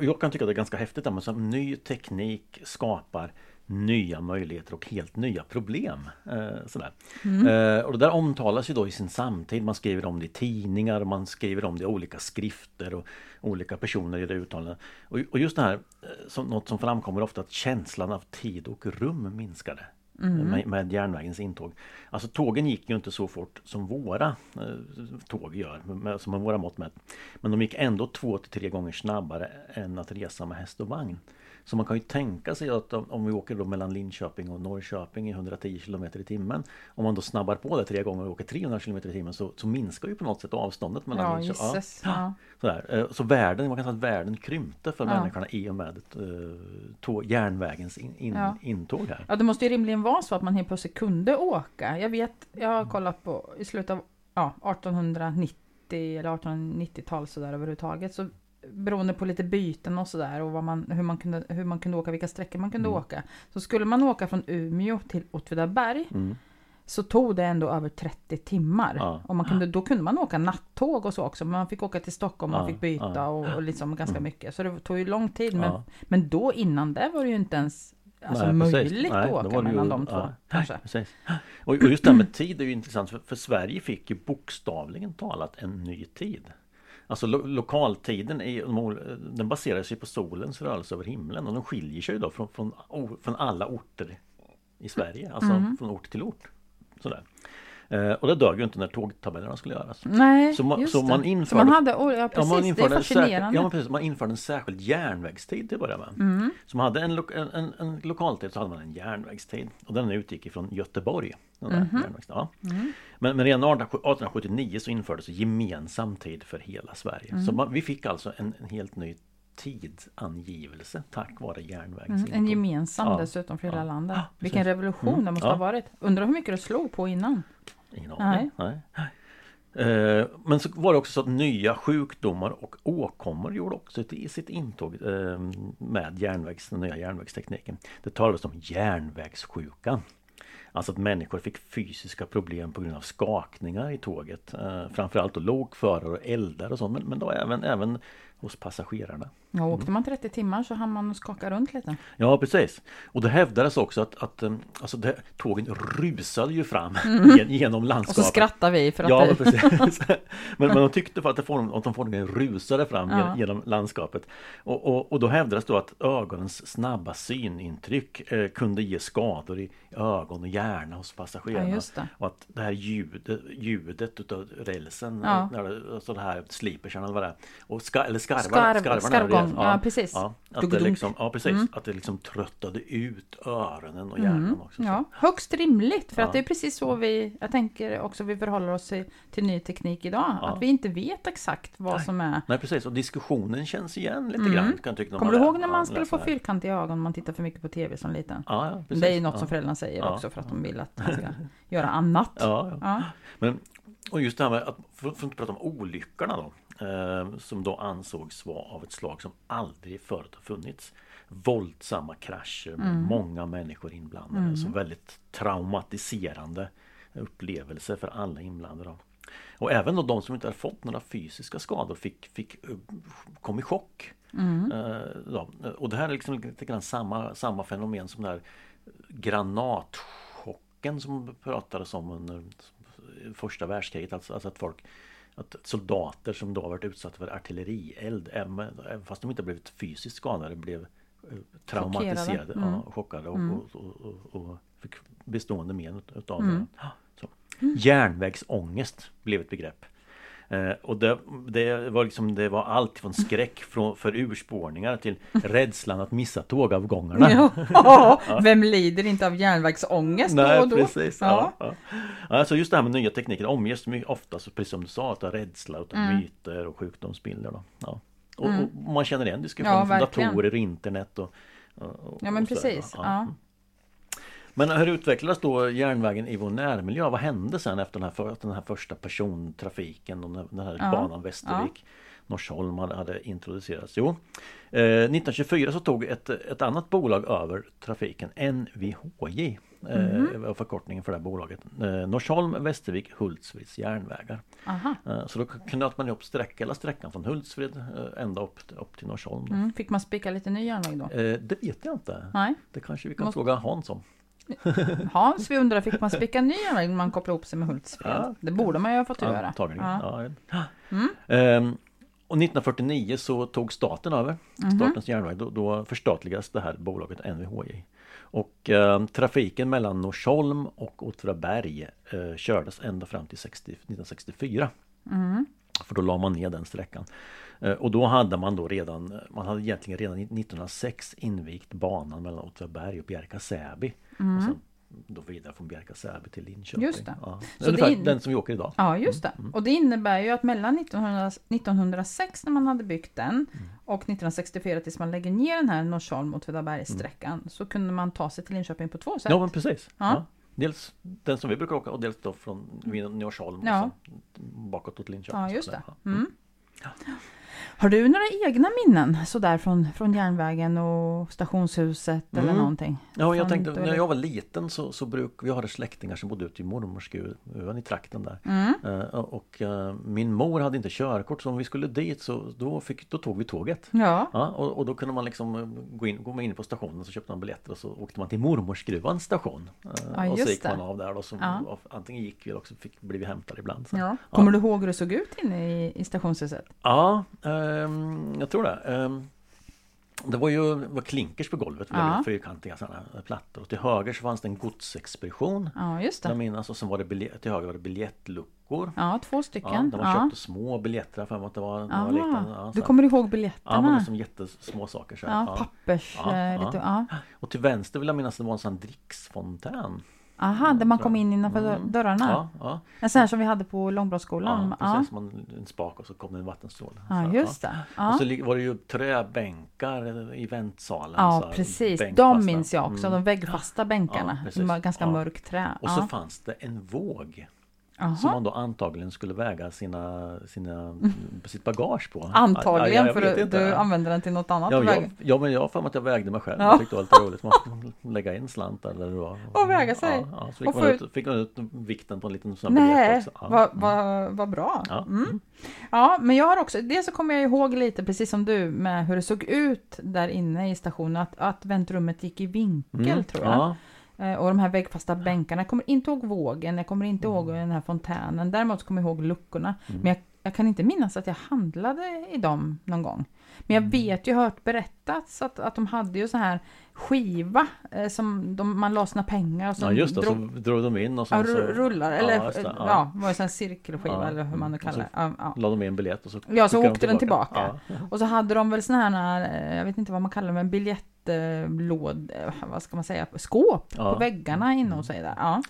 Jag kan tycka det är ganska häftigt att som ny teknik skapar nya möjligheter och helt nya problem. Eh, sådär. Mm. Eh, och det där omtalas ju då i sin samtid. Man skriver om det i tidningar, man skriver om det i olika skrifter och olika personer i det uttalanden. Och, och just det här, eh, som, något som framkommer ofta, att känslan av tid och rum minskade. Mm. Med, med järnvägens intåg. Alltså tågen gick ju inte så fort som våra eh, tåg gör, med, som med våra mått mätt. Men de gick ändå två till tre gånger snabbare än att resa med häst och vagn. Så man kan ju tänka sig att om, om vi åker då mellan Linköping och Norrköping i 110 km i timmen. Om man då snabbar på det tre gånger och åker 300 km i timmen så, så minskar ju på något sätt avståndet mellan Ja, Linköping. gisses. Ja. Sådär. Eh, Så världen, man kan säga att världen krympte för Ja. människorna i och med eh, tå- järnvägens in, in, Ja. intåg här. ja, det måste ju rimligen vara så att man helt plötsligt kunde åka. Jag vet, jag har kollat på i slutet av ja, 1890 eller 1890-tal sådär överhuvudtaget. Så beroende på lite byten och sådär och vad man, hur, man kunde, hur man kunde åka, vilka sträckor man kunde Mm. åka. Så skulle man åka från Umeå till Åtvidaberg Mm. så tog det ändå över 30 timmar. Ja. Och man kunde, då kunde man åka nattåg och så också. Men man fick åka till Stockholm, man Ja, fick byta ja. och, och liksom ganska Mm. mycket. Så det tog ju lång tid. Men, men då innan det var det ju inte ens alltså, Nej, precis. möjligt Nej, att åka det ju- mellan de två. ja. Precis. Och, och just det här med tid är ju intressant för, för Sverige fick ju bokstavligen talat en ny tid. Alltså lo, lokaltiden är, den baserar sig på solens rörelse över himlen och de skiljer sig då från, från, från alla orter i Sverige, alltså Mm. från ort till ort. Sådär. Eh, och det dög ju inte när tågtabellerna skulle göras. Nej, Så man- just så man så införde- man hade, oh, ja Ja, det är införde, en särskild, fascinerande. ja, precis, man införde en särskild järnvägstid till att börja med. Mm. Så man hade en, lo- en, en, en lokaltid så hade man en järnvägstid. Och den utgick ifrån Göteborg. Den järnvägs- ja. Mm. Men, men redan 18- 1879 så infördes gemensam tid för hela Sverige. Mm. Så man, vi fick alltså en, en helt ny tidsangivelse tack vare järnvägens Mm, en gemensam Ja. dessutom för hela Ja. landet. Ja, Vilken revolution Mm. det måste Ja. ha varit. Undrar hur mycket det slog på innan. Ingen Nej. aning. Nej. Eh, Men så var det också så att nya sjukdomar och åkommor gjorde också sitt intåg eh, med järnvägs, den nya järnvägstekniken. Det talades om järnvägssjukan. Alltså att människor fick fysiska problem på grund av skakningar i tåget. Eh, framförallt då lokförare och eldar och sånt men, men då även, även hos passagerarna. Ja, åkte man 30 timmar så hann man skaka runt lite. Ja precis. Och det hävdades också att, att eh, alltså det, tågen rusade ju fram gen- genom Och landskapet. så skrattar vi för att Ja, det... precis. men, men de tyckte för att, det får, att de formligen rusade fram Ja. gen- genom landskapet. Och, och, och då hävdades då att ögonens snabba synintryck eh, kunde ge skador i ögon och hjärna hos Ja, passagerarna. det. och att det här ljudet, ljudet utav rälsen, Ja. när det, alltså det här slipersarna eller vad det är, och ska, eller skarvar, Skarv- skarvarna. skarvgång. Ja, precis. Ja, att, det liksom, ja precis. Mm. Att det liksom tröttade ut öronen och hjärnan också. så. Ja, högst rimligt för Ja. att det är precis så vi, jag tänker också vi förhåller oss till, till ny teknik idag. Ja. Att vi inte vet exakt vad Nej. som är Nej precis, och diskussionen känns igen lite Mm. grann. Kan tycka, Kommer du ihåg när ja, man skulle få fyrkantiga ögon om man tittar för mycket på tv som liten? Ja, ja, precis. det är ju något ja. som föräldrarna säger Ja. också för att de vill att man ska göra annat. Ja, ja. Ja. Men, och just det här med att, för, för att inte prata om olyckorna då, som då ansågs vara av ett slag som aldrig förut har funnits. Våldsamma krascher med Mm. många människor inblandade. Så väldigt traumatiserande upplevelse för alla inblandade. Och även då de som inte hade fått några fysiska skador fick, fick eh, kom i chock. Mm. Eh, ja, och det här är liksom lite grann samma, samma fenomen som den här granatchocken som pratades om under första världskriget. Alltså, alltså att folk att soldater som då varit utsatta för artillerield, även fast de inte blivit fysiskt skadade, blev eh, traumatiserade, Mm. ja, chockade och, Mm. och, och, och, fick bestående men ut- utav Mm. det. Så. Järnvägsångest blev ett begrepp. Eh, och det, det, var liksom, det var allt från skräck från, för urspårningar till rädslan att missa tågavgångarna. Ja, vem lider inte av järnvägsångest då Nej och då? precis. Ja. Ja. Ja. Alltså just det här med nya tekniker omges ofta, precis som du sa, av rädsla, utav Mm. myter och sjukdomsbilder. Då. Ja. Och, Mm. och man känner igen diskussioner Ja, från datorer, internet och, och, och Ja men och precis. Ja. Men hur utvecklades då järnvägen i vår närmiljö? Vad hände sen efter den här, för, den här första persontrafiken och den här Ja, banan Västervik? Norsholm hade, introducerats. Jo, eh, 1924 så tog ett, ett annat bolag över trafiken, NVHJ. Mhm. Eh, förkortningen för det här bolaget. Eh, Norsholm, Västervik, Hultsfrids järnvägar. Eh, så då knöt man ihop sträck, hela sträckan från Hultsfred eh, ända upp, upp till Norsholm. Mm. Fick man spika lite ny järnväg då? Eh, det vet jag inte. Nej. Det kanske vi kan Måste- fråga Hans om. Hans, vi undrar, fick man spika ny när man kopplade ihop sig med Hultsfred? Ja. Det borde man ju ha fått göra. Ja. Ja. Mm. Ehm, och 1949 så tog staten över Mhm. Statens järnväg. Då, då förstatligades det här bolaget NVHJ. Och ehm, trafiken mellan Norsholm och Åtvidaberg eh, kördes ända fram till 60, 1964. Mm. För då la man ner den sträckan. Eh, Och då hade man då redan, man hade egentligen redan 1906 invigt banan mellan Åtvidaberg och Bjärka-Säby. Och sen då vidare från Bjärka-Säby till Linköping. Just det. Ja. Så Ungefär det in- den som vi åker idag. Ja, just det. Och det innebär ju att mellan 1900, 1906 när man hade byggt den Mm. och 1964 tills man lägger ner den här Norsholm och Åtvidabergssträckan Mm. så kunde man ta sig till Linköping på två sätt. Ja men precis. Ja. Ja. Dels den som vi brukar åka och dels då från Norsholm Ja. och sen bakåt åt Linköping. Ja, just det. Har du några egna minnen sådär från, från järnvägen och stationshuset eller Mm. någonting? Ja, jag tänkte när jag var liten så, så bruk, vi hade släktingar som bodde ute i mormorsgruvan i trakten där. Mm. Eh, och eh, min mor hade inte körkort så om vi skulle dit så då, fick, då tog vi tåget. Ja, Ja, och, och då kunde man liksom eh, gå in, gå in på stationen så köpte man biljetter och så åkte man till mormorsgruvans station. Ja, och så just gick man det. av där och så Ja. antingen gick vi eller också fick, blev vi hämtade ibland. Så. ja. Kommer du ihåg hur det såg ut inne i, i stationshuset? Ja, ehm, jag tror det. Ehm, det var ju det var klinkers på golvet, Ja. ja. fyrkantiga sådana plattor. Och till höger så fanns det en godsexpedition. Ja, just Jag det. minns och sen var det biljet, till höger var det biljettluckor. Ja, två Ja, stycken. där man Ja. köpte små biljetter för att det var, det var Ah, liten, ja, du kommer ihåg Ja, biljetterna? men liksom jättesmå saker så här. Ja, Ja. pappers... Ja, eh, ja. Lite, ja. Och till vänster vill jag minnas att det var en sån dricksfontän. Aha, där man kom in innanför Mm. dörrarna? Ja, ja, En sån här som vi hade på Långbrottsskolan? ja, Ja, precis. Man, en spak och så kom det en vattenstråle. ja. Så, just det. Och Ja, så lig- var det ju träbänkar i väntsalen. så ja precis. bänkfasta. De minns jag också. Mm. De väggfasta bänkarna. Ja, ganska Ja. mörkt trä. Och så Ja. fanns det en våg Jaha. som man då antagligen skulle väga sina, sina, sitt bagage på. Antagligen, Ja, för inte. du använder den till något annat. Ja, jag, ja men jag har för mig att jag vägde mig själv. Ja. Jag tyckte det var lite roligt. Man lägga in slant där det var. Och väga sig. Ja, ja, så fick, Och man ut, fick man ut vikten på en liten sån Nej, också. Ja. vad vad- vad bra. Ja. Mm. Ja, men jag har också, det så kommer jag ihåg lite, precis som du, med hur det såg ut där inne i stationen, att, att väntrummet gick i vinkel Mm, tror jag. Eh, Och de här väggfasta bänkarna, jag kommer inte ihåg vågen, jag kommer inte ihåg Mm. den här fontänen, däremot kommer jag ihåg luckorna. Men jag, jag kan inte minnas att jag handlade i dem någon gång. Men jag Mm. vet ju, hört berättats att, att de hade ju så här skiva eh, som de, man la sina pengar och så Ja just det, drog, så drog de in och sen så ru- rullar, eller Ja, det, ja. ja. var det här cirkelskiva Ja, eller hur man nu mm, kallar det. Ja, ja. la de in biljett och så Ja, så åkte de den tillbaka. Och så hade de väl såna här, eh, jag vet inte vad man kallar det, men biljettlåd, eh, vad ska man säga, skåp Ja. på väggarna inne och sig där. Ja.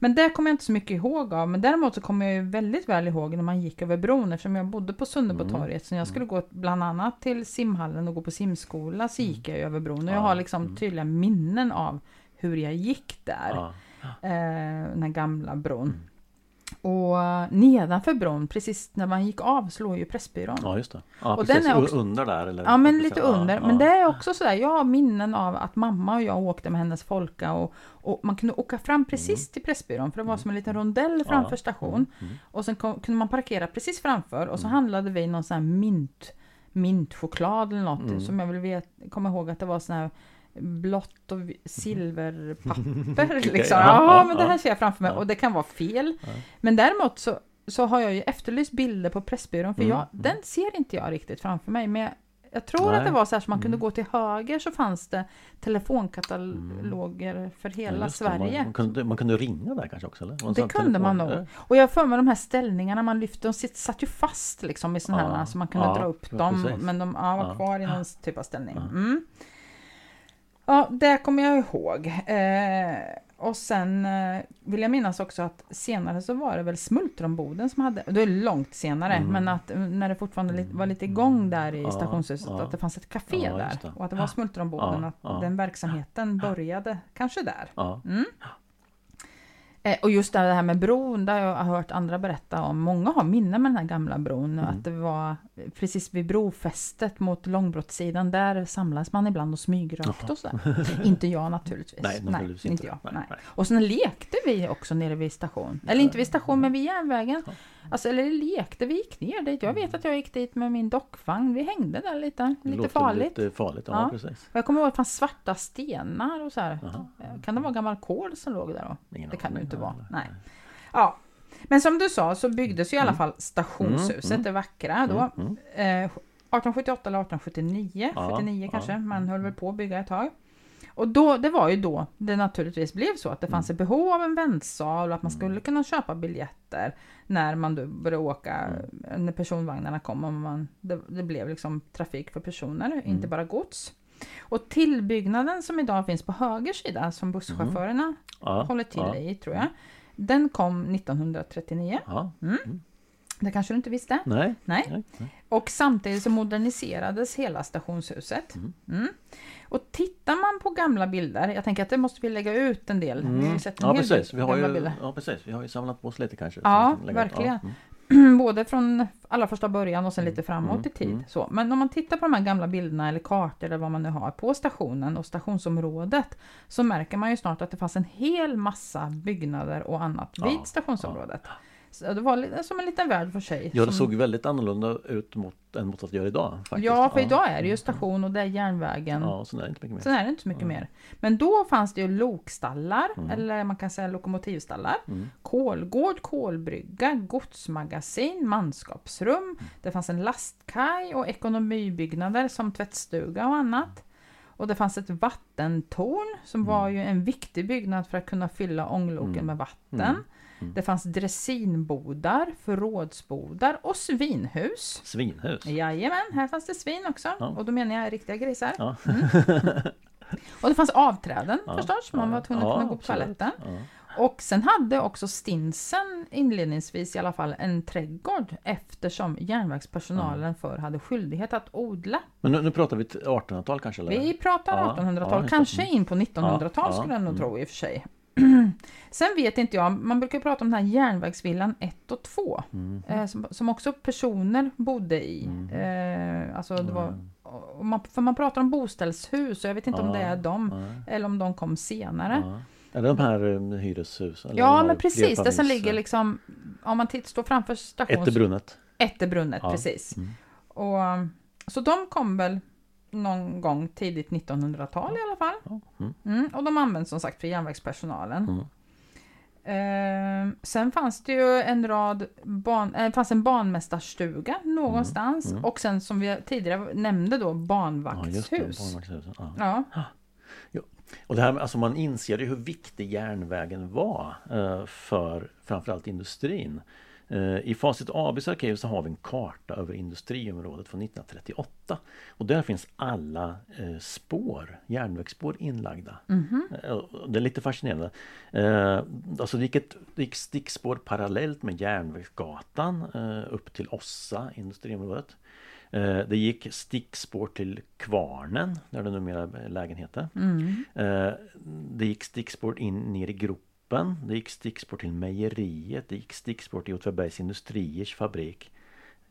Men det kommer jag inte så mycket ihåg av. Men däremot så kommer jag ju väldigt väl ihåg när man gick över bron eftersom jag bodde på Sunnerbotorget. Så när jag skulle gå bland annat till simhallen och gå på simskola så gick jag över bron. Och jag Ja. har liksom tydliga minnen av hur jag gick där. Ja. Eh, den här gamla bron. Mm. Och nedanför bron, precis när man gick av, slår ju Pressbyrån. ja, just det. Ja, Och precis. den är också- Under där eller? Ja men lite under. ja. Men det är också sådär, jag har minnen av att mamma och jag åkte med hennes folka och, och man kunde åka fram precis till Pressbyrån för det var som en liten rondell framför Mm. Ja. station. Mm. Och sen kom, kunde man parkera precis framför och så Mm. handlade vi någon sån här mint, mintchoklad eller något Mm. som jag vill vet, komma ihåg att det var sån här blått och vi- silverpapper liksom. ja, Ja, ja, men det ja. här ser jag framför mig Ja. och det kan vara fel. Ja. Men däremot så, så har jag ju efterlyst bilder på Pressbyrån för Mm, jag, mm. den ser inte jag riktigt framför mig. Men jag, jag tror Nej. att det var så här så man kunde Mm. gå till höger så fanns det telefonkataloger för Ja, hela det. Sverige. Man, man, kunde, man kunde ringa där kanske också eller? Var Det kunde man nog. Och jag för mig de här ställningarna man lyfte, de satt ju fast liksom i sådana här Ja, så man kunde ja, dra upp ja, dem. precis. Men de ja, var Ja. kvar i någon typ av ställning. Ja. Mm. Ja, det kommer jag ihåg. Eh, och sen eh, vill jag minnas också att senare så var det väl Smultronboden som hade, det är långt senare, Mm. men att eh, när det fortfarande li- var lite igång där i Ja, stationshuset, ja. att det fanns ett café Ja, där. Och att det var Smultronboden, att den verksamheten började kanske där. Mm. Eh, och just det här med bron, där jag har hört andra berätta om. Många har minnen med den här gamla bron. Mm. Att det var precis vid brofästet mot långbrottssidan. Där samlas man ibland och smygrökte och sådär. inte jag naturligtvis. Nej, naturligtvis inte. inte. jag. Nej, Nej. nej. Och sen lekte vi också nere vid station. Eller inte vid station, men vid järnvägen. Ja. Alltså, eller lekte, vi gick ner dit. Jag vet att jag gick dit med min dockvagn. Vi hängde där lite. Det Lite farligt. Lite farligt, ja, Ja. precis. Och jag kommer ihåg att det fanns svarta stenar och så här. Jaha. Kan det vara gammal kol som låg där då? Ingen Det kan det inte vara. Nej. Ja. Men som du sa så byggdes ju i alla Mm. fall stationshuset, Mm, mm. det vackra då. Mm, mm. Eh, 1878 eller 1879, Ja, 79 ja. kanske, man höll väl på att bygga ett tag. Och då, det var ju då det naturligtvis blev så att det fanns ett behov av en väntsal och att man skulle kunna köpa biljetter när man då började åka, när personvagnarna kom och man, det, det blev liksom trafik för personer, inte bara gods. Och tillbyggnaden som idag finns på höger sida, som busschaufförerna Ja, håller till ja. i tror jag, den kom 1939. Ja. Det kanske du inte visste? Nej. Nej. Nej. nej. Och samtidigt så moderniserades hela stationshuset. Mm. Mm. Och tittar man på gamla bilder, jag tänker att det måste vi lägga ut en del. Vi Mm. Ja precis. Vi har, ju, bilder. ja precis, vi har ju samlat på oss lite kanske. Ja, verkligen. mm. Både från allra första början och sen lite framåt Mm, i tid. mm. Så. Men om man tittar på de här gamla bilderna eller kartor eller vad man nu har på stationen och stationsområdet så märker man ju snart att det fanns en hel massa byggnader och annat Ja, vid stationsområdet. Så det var som en liten värld för sig. Ja, det såg väldigt annorlunda ut mot, än mot att det gör idag. Faktiskt. ja, för idag är det ju station och det är järnvägen. Ja, så är det inte mycket mer. Sen är det inte så mycket Ja. mer. Men då fanns det ju lokstallar, Mm. eller man kan säga lokomotivstallar, Mm. kolgård, kolbrygga, godsmagasin, manskapsrum. Det fanns en lastkaj och ekonomibyggnader som tvättstuga och annat. Och det fanns ett vattentorn som var ju en viktig byggnad för att kunna fylla ångloken Mm. med vatten. Mm. Mm. Det fanns dressinbodar, förrådsbodar och svinhus. Svinhus. Jajamän, här fanns det svin också. Ja. Och då menar jag riktiga grisar. Ja. Och det fanns avträden Ja, förstås, man var tvungen att kunna gå på toaletten. Och sen hade också Stinsen inledningsvis i alla fall en trädgård eftersom järnvägspersonalen förr hade skyldighet att odla. Men nu, nu pratar vi till 1800-tal kanske? Eller? Vi pratar Ja, 1800-tal, ja, kanske in på 1900-tal Ja, ja, skulle jag nog mm. tro i och för sig. Sen vet inte jag, man brukar prata om den här järnvägsvillan 1 och 2. Mm. Eh, som, som också personer bodde i. Mm. Eh, alltså det var, och man, för man pratar om boställshus och jag vet inte om det är dem. Ja. Eller om de kom senare. Ja. Är det de här um, hyreshusen? eller de Ja, men precis. Det som ligger liksom, om man tittar, står framför stations... Ätterbrunnet, Ja. precis. Mm. Och, så de kom väl någon gång tidigt 1900-tal i alla fall. Ja. Mm. Mm, och de används som sagt för järnvägspersonalen. Mm. Eh, sen fanns det ju en rad ban, eh, fanns en banmästarstuga någonstans mm. och sen som vi tidigare nämnde då Ja, det, banvaktshus. barnvaktshusen. Ja. Ja, Och det här, alltså man inser ju hur viktig järnvägen var eh, för framförallt industrin. Eh, I Facit ABs arkiv så har vi en karta över industriområdet från 1938. Och där finns alla eh, spår, järnvägsspår inlagda. Eh, och Det är lite fascinerande. Alltså det gick, ett, det gick stickspår parallellt med Järnvägsgatan upp till Ossa, industriområdet. Det gick stickspår till Kvarnen, där det numera är lägenheter. Mm. Det gick stickspår in ner i gropen. Det gick stickspår till mejeriet. Det gick stickspår till Åtvidabergs Industriers fabrik.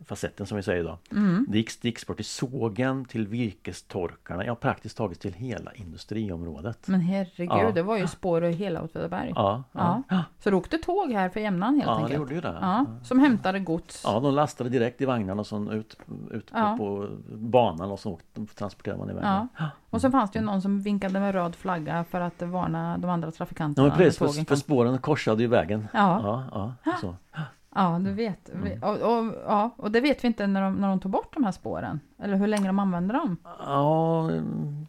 Facetten som vi säger idag. Mm. Det gick stickspår till sågen, till virkestorkarna, ja praktiskt taget till hela industriområdet. Men herregud, Ja. det var ju spår i hela Åtvidaberg. Ja, ja. Ja. Så det åkte tåg här för jämnan helt ja det enkelt. gjorde ju det. Ja, som hämtade gods. Ja, de lastade direkt i vagnarna och så ut, ut på, Ja. på banan och så åkte- transporterade man iväg. Ja. Ja, Och så fanns det ju någon som vinkade med röd flagga för att varna de andra trafikanterna. men precis, för, för spåren korsade ju vägen. Ja, Ja, ja, så. Ja, du vet. Vi- Och, och, ja, och det vet vi inte när de, när de tog bort de här spåren. Eller hur länge de använde dem. ja mm,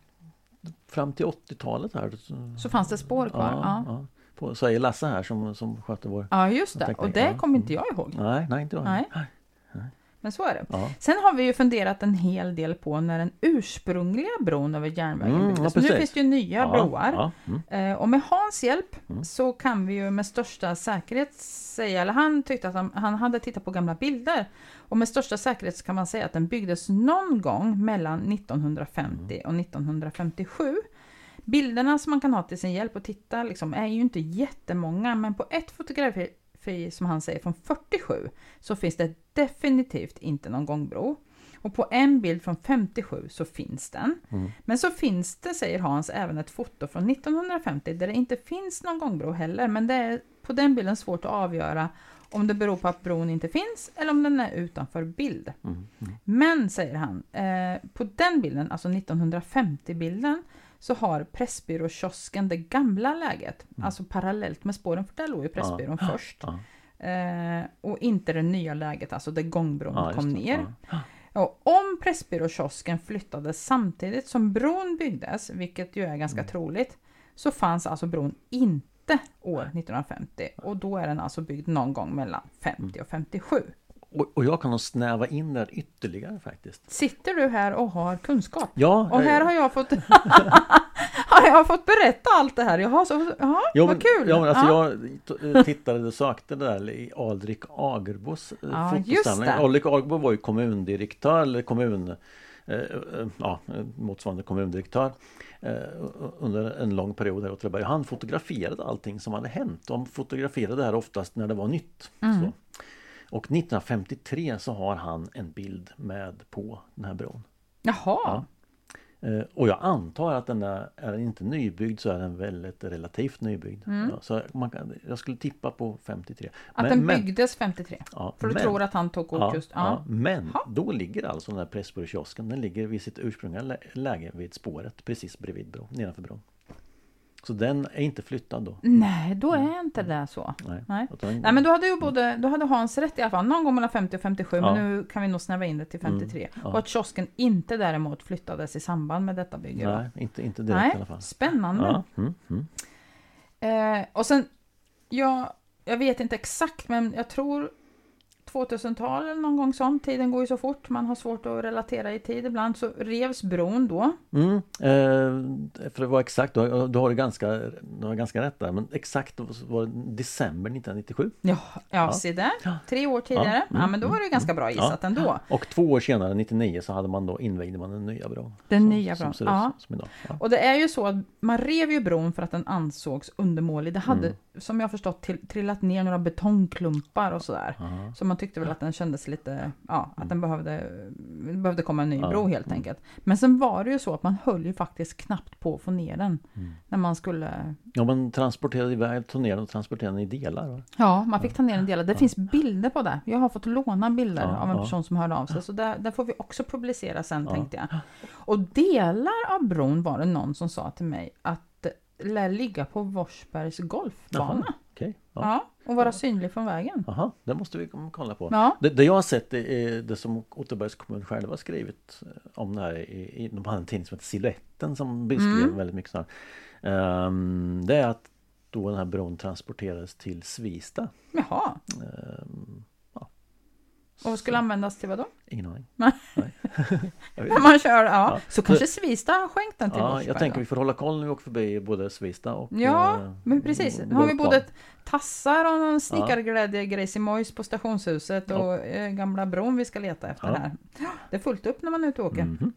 fram till 80-talet här. Så, fanns det spår kvar. Ja, ja. ja. På, säger Lasse här som, som sköter vår... just det. Och det ja. kommer inte jag ihåg. Nej, nej inte jag. Nej. Men så är det. Ja. Sen har vi ju funderat en hel del på när den ursprungliga bron över järnvägen Mm, byggdes. ja, nu finns det ju nya Ja, broar. Mm. Eh, och med Hans hjälp Mm. så kan vi ju med största säkerhet säga, eller han tyckte att han, han hade tittat på gamla bilder. Och med största säkerhet så kan man säga att den byggdes någon gång mellan 1950 och 1957. Bilderna som man kan ha till sin hjälp och titta liksom, är ju inte jättemånga, men på ett fotografi som han säger från 47 så finns det definitivt inte någon gångbro. Och på en bild från 57 så finns den. Mm. Men så finns det, säger Hans, även ett foto från 1950 där det inte finns någon gångbro heller. Men det är på den bilden svårt att avgöra om det beror på att bron inte finns eller om den är utanför bild. Mm. Mm. Men, säger han, eh, på den bilden, alltså 1950-bilden, så har Pressbyråkiosken det gamla läget, alltså parallellt med spåren, för där låg ju Pressbyrån Ja. först. Ja. Eh, och inte det nya läget, alltså där gångbron Ja, kom ner. Och om Pressbyråkiosken flyttades samtidigt som bron byggdes, vilket ju är ganska Mm. troligt, så fanns alltså bron inte år 1950 och då är den alltså byggd någon gång mellan 50 och 57. Och, och jag kan nog snäva in där ytterligare faktiskt. Sitter du här och har kunskap? Ja, Och här eh, har jag fått har jag fått berätta allt det här. Jaha, så, jaha Ja, vad kul! Ja, men alltså Ja. jag t- tittade och sökte det där i Aldrik Agerbos eh, Ja, fotosamling. det. Aldrik Agerbo var ju kommundirektör eller kommun eh, eh, ja, eh, motsvarande kommundirektör eh, under en lång period här i Åtvidaberg. Han fotograferade allting som hade hänt. De fotograferade det här oftast när det var nytt. Mm. Och 1953 så har han en bild med på den här bron. Jaha, Ja. Eh, Och jag antar att den är, är den inte nybyggd så är den väldigt relativt nybyggd. Mm. Ja, så man kan, jag skulle tippa på 53. att den byggdes 53. ja, För du men- tror att han tog kort ja, just... ja. Men då ligger alltså den här Pressbyråkiosken, den ligger vid sitt ursprungliga lä- läge vid spåret precis bredvid bron, nedanför bron. Så den är inte flyttad då. Nej, då är inte det så. Nej. Nej. Nej men då hade ju både, då hade Hans rätt i alla fall, någon gång mellan 50 och 57 Ja. men nu kan vi nog snäva in det till 53. Mm, ja. Och att kiosken inte däremot flyttades i samband med detta bygge. Nej, inte, inte direkt Nej, i alla fall. spännande. Ja, mm, mm. Eh, och sen, ja, jag vet inte exakt men jag tror 2000-tal eller någon gång sånt, tiden går ju så fort, man har svårt att relatera i tid ibland, så revs bron då. Mm, eh, för att vara exakt, har, du har, ganska, du har ganska rätt där, men exakt var det december 1997. Ja, ja, Ja. se där, Ja. tre år tidigare. Ja, mm, men då var det ganska bra gissat Ja. ändå. Och två år senare, 99, så hade man då invigde man den nya bron. Den som, nya bron, Som ja. som idag. Ja. Och det är ju så att man rev ju bron för att den ansågs undermålig. Det hade, Mm. som jag förstått, till, trillat ner några betongklumpar och sådär. Ja. Så man tyckte väl att den kändes lite, ja, att den behövde, det behövde komma en ny Ja. bro helt Mm. enkelt. Men sen var det ju så att man höll ju faktiskt knappt på att få ner den. Mm. När man skulle, ja, man transporterade iväg, tog ner den och transporterade den i delar. Va? ja, man fick ta ner en del. Det Ja. finns bilder på det. Jag har fått låna bilder Ja, av en person som hörde av sig. Så där, där får vi också publicera sen tänkte jag. Och delar av bron var det någon som sa till mig att lär ligga på Forsbergs golfbana. Jaha, okej. Ja. Ja, och vara synlig från vägen. Aha, det måste vi kolla på. Ja, Det, det jag har sett är, det som Otterbergs kommun själva har skrivit eh, om det här. I, i, de hade en tidning som heter Siluetten som beskrev Mm. väldigt mycket sånt. Ehm, det är att då den här bron transporterades till Svista. jaha. Ehm, Och skulle användas till vad då? ingen aning. Nej. När man kör, ja. Ja. Så kanske Svista har skänkt den till ja, Forsberg jag tänker då. vi får hålla koll när vi åker förbi både Svista och Ja, eh, men precis. Nu har vi både tassar och någon snickarglädje Moise på stationshuset Ja. och eh, gamla bron vi ska leta efter här. Det är fullt upp när man är ute och åker. Mhm.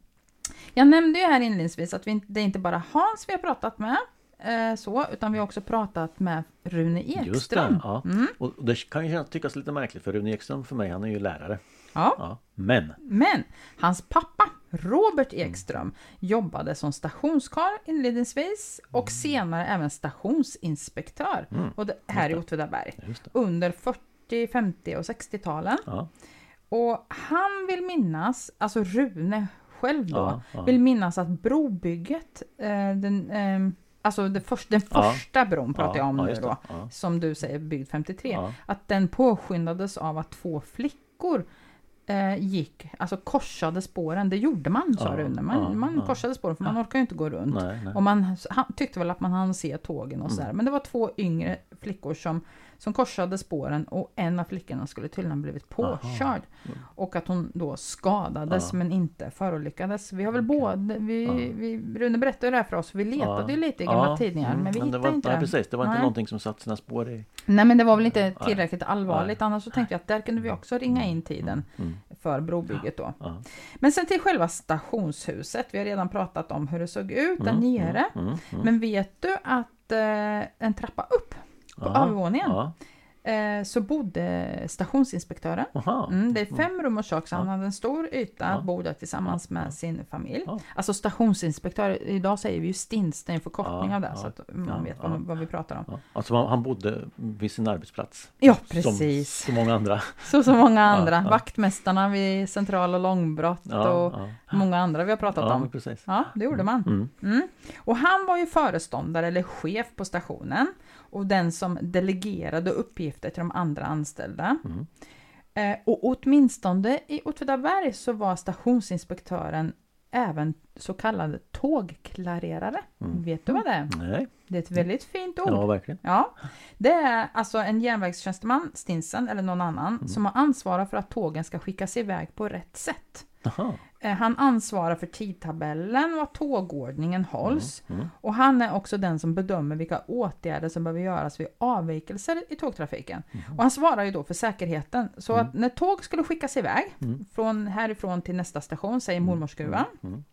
Jag nämnde ju här inledningsvis att vi, det är inte bara Hans vi har pratat med, eh, så, utan vi har också pratat med Rune Just det, Ekström. ja. Mm. Och det kan ju tyckas lite märkligt för Rune Ekström för mig, han är ju lärare. Ja. Ja. Men, Men hans pappa Robert Ekström jobbade som stationskarl inledningsvis och senare även stationsinspektör. Mm, Och det här i Åtvidaberg. Under 40, 50 och 60-talen. Ja, Och han vill minnas, alltså Rune själv då, ja. vill minnas att brobygget, eh, den, eh, alltså det först, den Ja. första bron pratar jag om ja, nu då, Ja. som du säger byggd 53, Ja. att den påskyndades av att två flickor eh, gick, alltså korsade spåren. Det gjorde man sa Ja, Rune. Man, ja, man ja. korsade spåren för man orkar ju inte gå runt. Nej, nej. Och man han tyckte väl att man hann se tågen och sådär. Mm. Men det var två yngre flickor som, som korsade spåren och en av flickorna skulle tydligen blivit påkörd. Mm. Och att hon då skadades Ja. men inte förolyckades. Vi har väl Okej. både, vi, Ja. vi, Rune berättade det här för oss, vi letade ju lite i gamla tidningar mm, men vi det hittade var, inte nej, det. precis, det var inte Nej. någonting som satt sina spår i. Nej men det var väl inte Nej. tillräckligt allvarligt annars så tänkte jag att där kunde vi också ringa in tiden Mm. för brobygget då. Men sen till själva stationshuset. Vi har redan pratat om hur det såg ut där Mm, nere. Mm, mm, mm. Men vet du att eh, en trappa upp på Ja, övervåningen Ja. eh, så bodde stationsinspektören. Aha. Mm, det är fem rum och kök så han hade en stor yta att bo där tillsammans med sin familj. Alltså stationsinspektör, idag säger vi ju STINS, det är en förkortning av det så att man vet vad, vad vi pratar om. Alltså han- han bodde vid sin arbetsplats. Ja, Som precis. så många andra. Så som många andra. Vaktmästarna vid central och långbrott och många andra vi har pratat om. precis. Ja, det gjorde man. Mm. Mm. Och han var ju föreståndare eller chef på stationen och den som delegerade uppgifter till de andra anställda. Mm. Eh, och åtminstone i Åtvidaberg så var stationsinspektören även så kallad tågklarerare. Mm. Vet du vad det är? Nej, Det är ett väldigt fint ord. ja verkligen. Ja, det är alltså en järnvägstjänsteman, Stinsen eller någon annan, Mm. som har ansvar för att tågen ska skickas iväg på rätt sätt. Jaha. Eh, Han ansvarar för tidtabellen och att tågordningen hålls. Mm. Och han är också den som bedömer vilka åtgärder som behöver göras vid avvikelser i tågtrafiken. Mhm. Och han svarar ju då för säkerheten. Så att när tåg skulle skickas iväg Mm. från härifrån till nästa station, säger mormorsgruvan, Mm.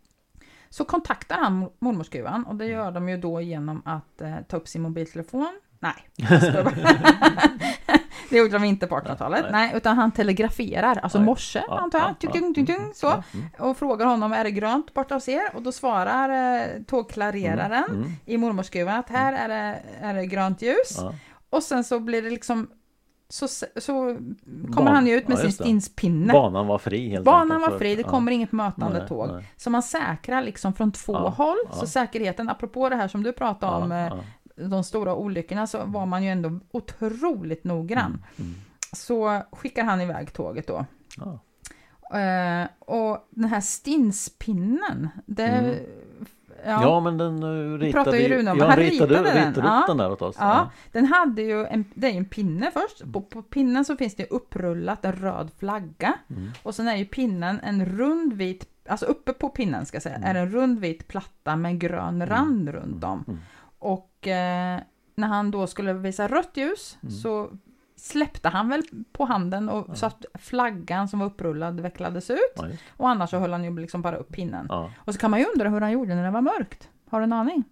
så kontaktar han mormorsgruvan och det gör de ju då genom att eh, ta upp sin mobiltelefon. Nej. det gjorde de inte på 1800-talet. Nej. Nej, utan han telegraferar, alltså Nej. morse Ja, antar jag. ja, Tung, ja. tung, tung, Mm. så. Ja, mm. Och frågar honom, är det grönt borta hos er? Och då svarar eh, tågklareraren Mm. Mm. i mormorsgruvan att här är det, är det grönt ljus. Ja. Och sen så blir det liksom så, så kommer Ban- han ju ut med ja, sin stinspinne. Banan var fri helt Banan enkelt, var fri, det ja. kommer inget mötande Nej, tåg. nej. Så man säkrar liksom från två Ja, håll. ja. Så säkerheten, apropå det här som du pratade om, Ja, eh, ja. De stora olyckorna, så var man ju ändå otroligt noggrann. Mm. Så skickar han iväg tåget då. Ja. Eh, och den här stinspinnen, det... Mm. Ja, Ja men den uh, ritade ju Rune om. ja, Han ritade, ritade den. ritade Ja. den där åt oss. Ja, den hade ju en, det är ju en pinne först. På, på pinnen så finns det upprullat en röd flagga. Mm. Och sen är ju pinnen en rund vit, alltså uppe på pinnen ska jag säga, är en rund vit platta med en grön rand runt om. Mm. Och eh, när han då skulle visa rött ljus Mm. så släppte han väl på handen och så att flaggan som var upprullad vecklades ut. Ja. Och annars så höll han ju liksom bara upp pinnen. Ja. Och så kan man ju undra hur han gjorde när det var mörkt. Har du en aning?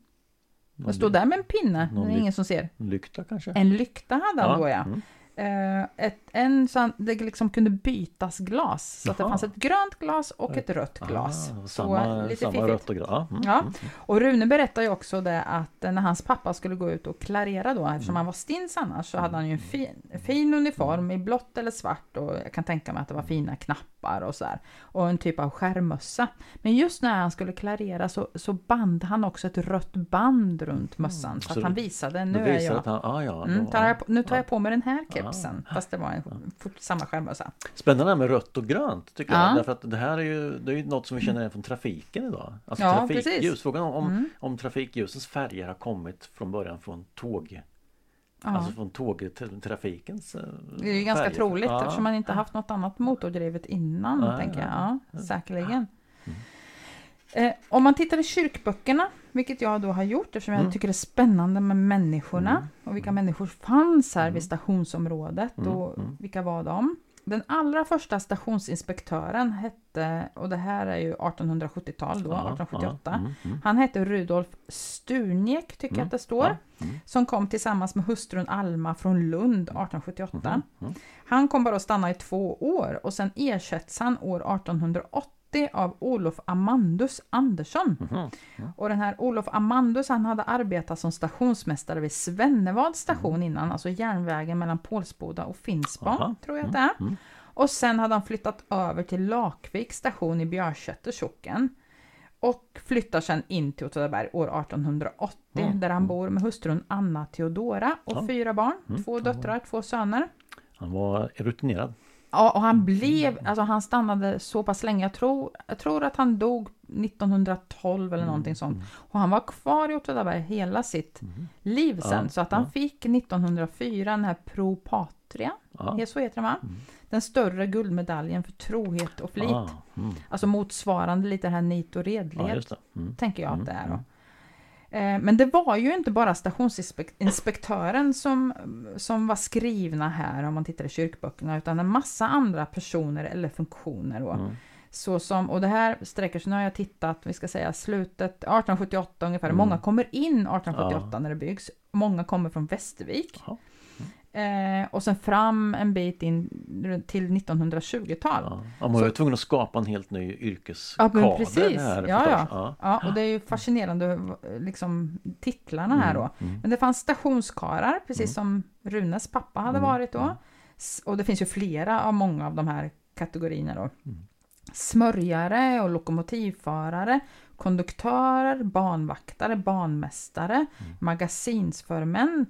Någon Han stod där med en pinne, det är ingen som ser. Lykta kanske? En lykta hade han då ja. Mm. Eh, ett, en så han, det liksom kunde bytas glas. Så att det fanns ett grönt glas och ett rött glas. Ah, samma lite samma fiffigt. rött och grönt. Mm. Ja. Mm. Och Rune berättar ju också det att eh, när hans pappa skulle gå ut och klarera då, eftersom Mm. han var stins annars, så hade han ju en fin, fin uniform i blått eller svart och jag kan tänka mig att det var fina knappar toppar och så här. Och en typ av skärmmössa. Men just när han skulle klarera så, så band han också ett rött band runt mössan. Så Mm. Så att då- han visade, nu är visar jag... att han, ah, ja, Mm, då- tar jag, på- nu tar ja. jag på mig den här kepsen. Fast det var en, samma skärmmössa. Spännande med rött och grönt tycker Ja. jag. Därför att det här är ju, det är ju något som vi känner igen från trafiken idag. Alltså Ja, trafikljus. precis. Frågan om, om, Mm. om trafikljusens färger har kommit från början från tåg. Ja. Alltså från tågtrafikens eh, Det är ju ganska färger. troligt Ja. eftersom man inte haft något annat motordrivet innan, Nej, tänker jag. Ja, säkerligen. Eh, om man tittar i kyrkböckerna, vilket jag då har gjort eftersom jag Mm. tycker det är spännande med människorna Mm. och vilka människor fanns här Mm. vid stationsområdet Mm, och mm. vilka var de? Den allra första stationsinspektören hette, och det här är ju 1870-tal då, Ja, 1878. ja, mm, mm. Han hette Rudolf Sturniek, tycker jag Mm, att det står. ja, mm. Som kom tillsammans med hustrun Alma från Lund 1878. Mhm, mm. Han kom bara att stanna i två år och sen ersätts han år 1880 av Olof Amandus Andersson. Mhm. Och den här Olof Amandus han hade arbetat som stationsmästare vid Svennevad station innan, alltså järnvägen mellan Pålsboda och Finspång, Aha. tror jag att det är. mm. Och sen hade han flyttat över till Lakvik station i Björsätter socken. Och flyttar sen in till Åtvidaberg år 1880 Mm, där han bor med hustrun Anna Theodora och Ja. fyra barn, Mm, två döttrar, två söner. Han var rutinerad. Ja, och han blev, alltså han stannade så pass länge. Jag tror, jag tror att han dog 1912 eller någonting sånt. Och han var kvar i Åtvidaberg hela sitt liv sen. Ja, så att han ja. fick 1904 den här Pro Patria, Ja. så heter den va? Den större guldmedaljen för trohet och flit. Ah, mm. Alltså motsvarande lite här nit och redlighet. Mm. tänker jag att Mm, det är. Då. Eh, Men det var ju inte bara stationsinspektören som, som var skrivna här om man tittar i kyrkböckerna utan en massa andra personer eller funktioner. Då. Mm. Så som, och det här sträcker sig, nu har jag tittat, vi ska säga slutet 1878 ungefär. Mm. Många kommer in 1878 när det byggs. Många kommer från Västervik. Jaha. Eh, och sen fram en bit in till 1920-tal. Ja. Ja, man var ju tvungen att skapa en helt ny Ja, yrkeskader. men precis. Här, Ja, förstås. ja. Ja, och det är ju fascinerande liksom, titlarna här då. Mm. Men det fanns stationskarar, precis som Runes pappa hade Mm, varit då. S- Och det finns ju flera av många av de här kategorierna då. Mm. Smörjare och lokomotivförare, konduktörer, banvaktare, banmästare, Mm. magasinsförmän.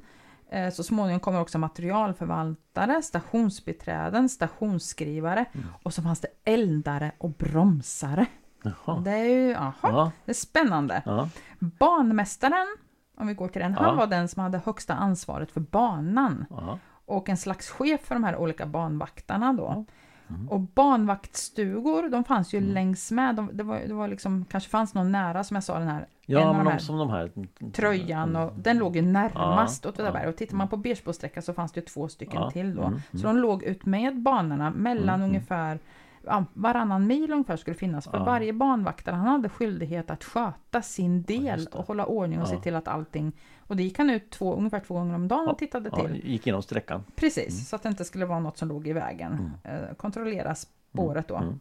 Eh, Så småningom kommer också materialförvaltare, stationsbiträden, stationsskrivare Mm. och så fanns det eldare och bromsare. Jaha. Det är ju, aha, Ja. det är spännande. Ja. Banmästaren, om vi går till den, han Ja. var den som hade högsta ansvaret för banan Ja. och en slags chef för de här olika banvaktarna då. Mm. Och banvaktstugor, de fanns ju längs med. De, det, var, det var liksom, kanske fanns någon nära som jag sa den här, Ja, men de här som de här tröjan och den låg ju närmast Ja, Åtvidaberg. Och tittar man på Bersbosträckan så fanns det ju två stycken Ja, till då. mm, Så de låg ut med banorna mellan Mm, mm. ungefär ja, varannan mil ungefär skulle finnas. För Ja. varje banvaktare han hade skyldighet att sköta sin del det. och hålla ordning och se Ja. till att allting och det gick han ut två, ungefär två gånger om dagen Ja, och tittade Ja, till. gick igenom sträckan. Precis, så att det inte skulle vara något som låg i vägen. Eh, kontrollera spåret då. Mm.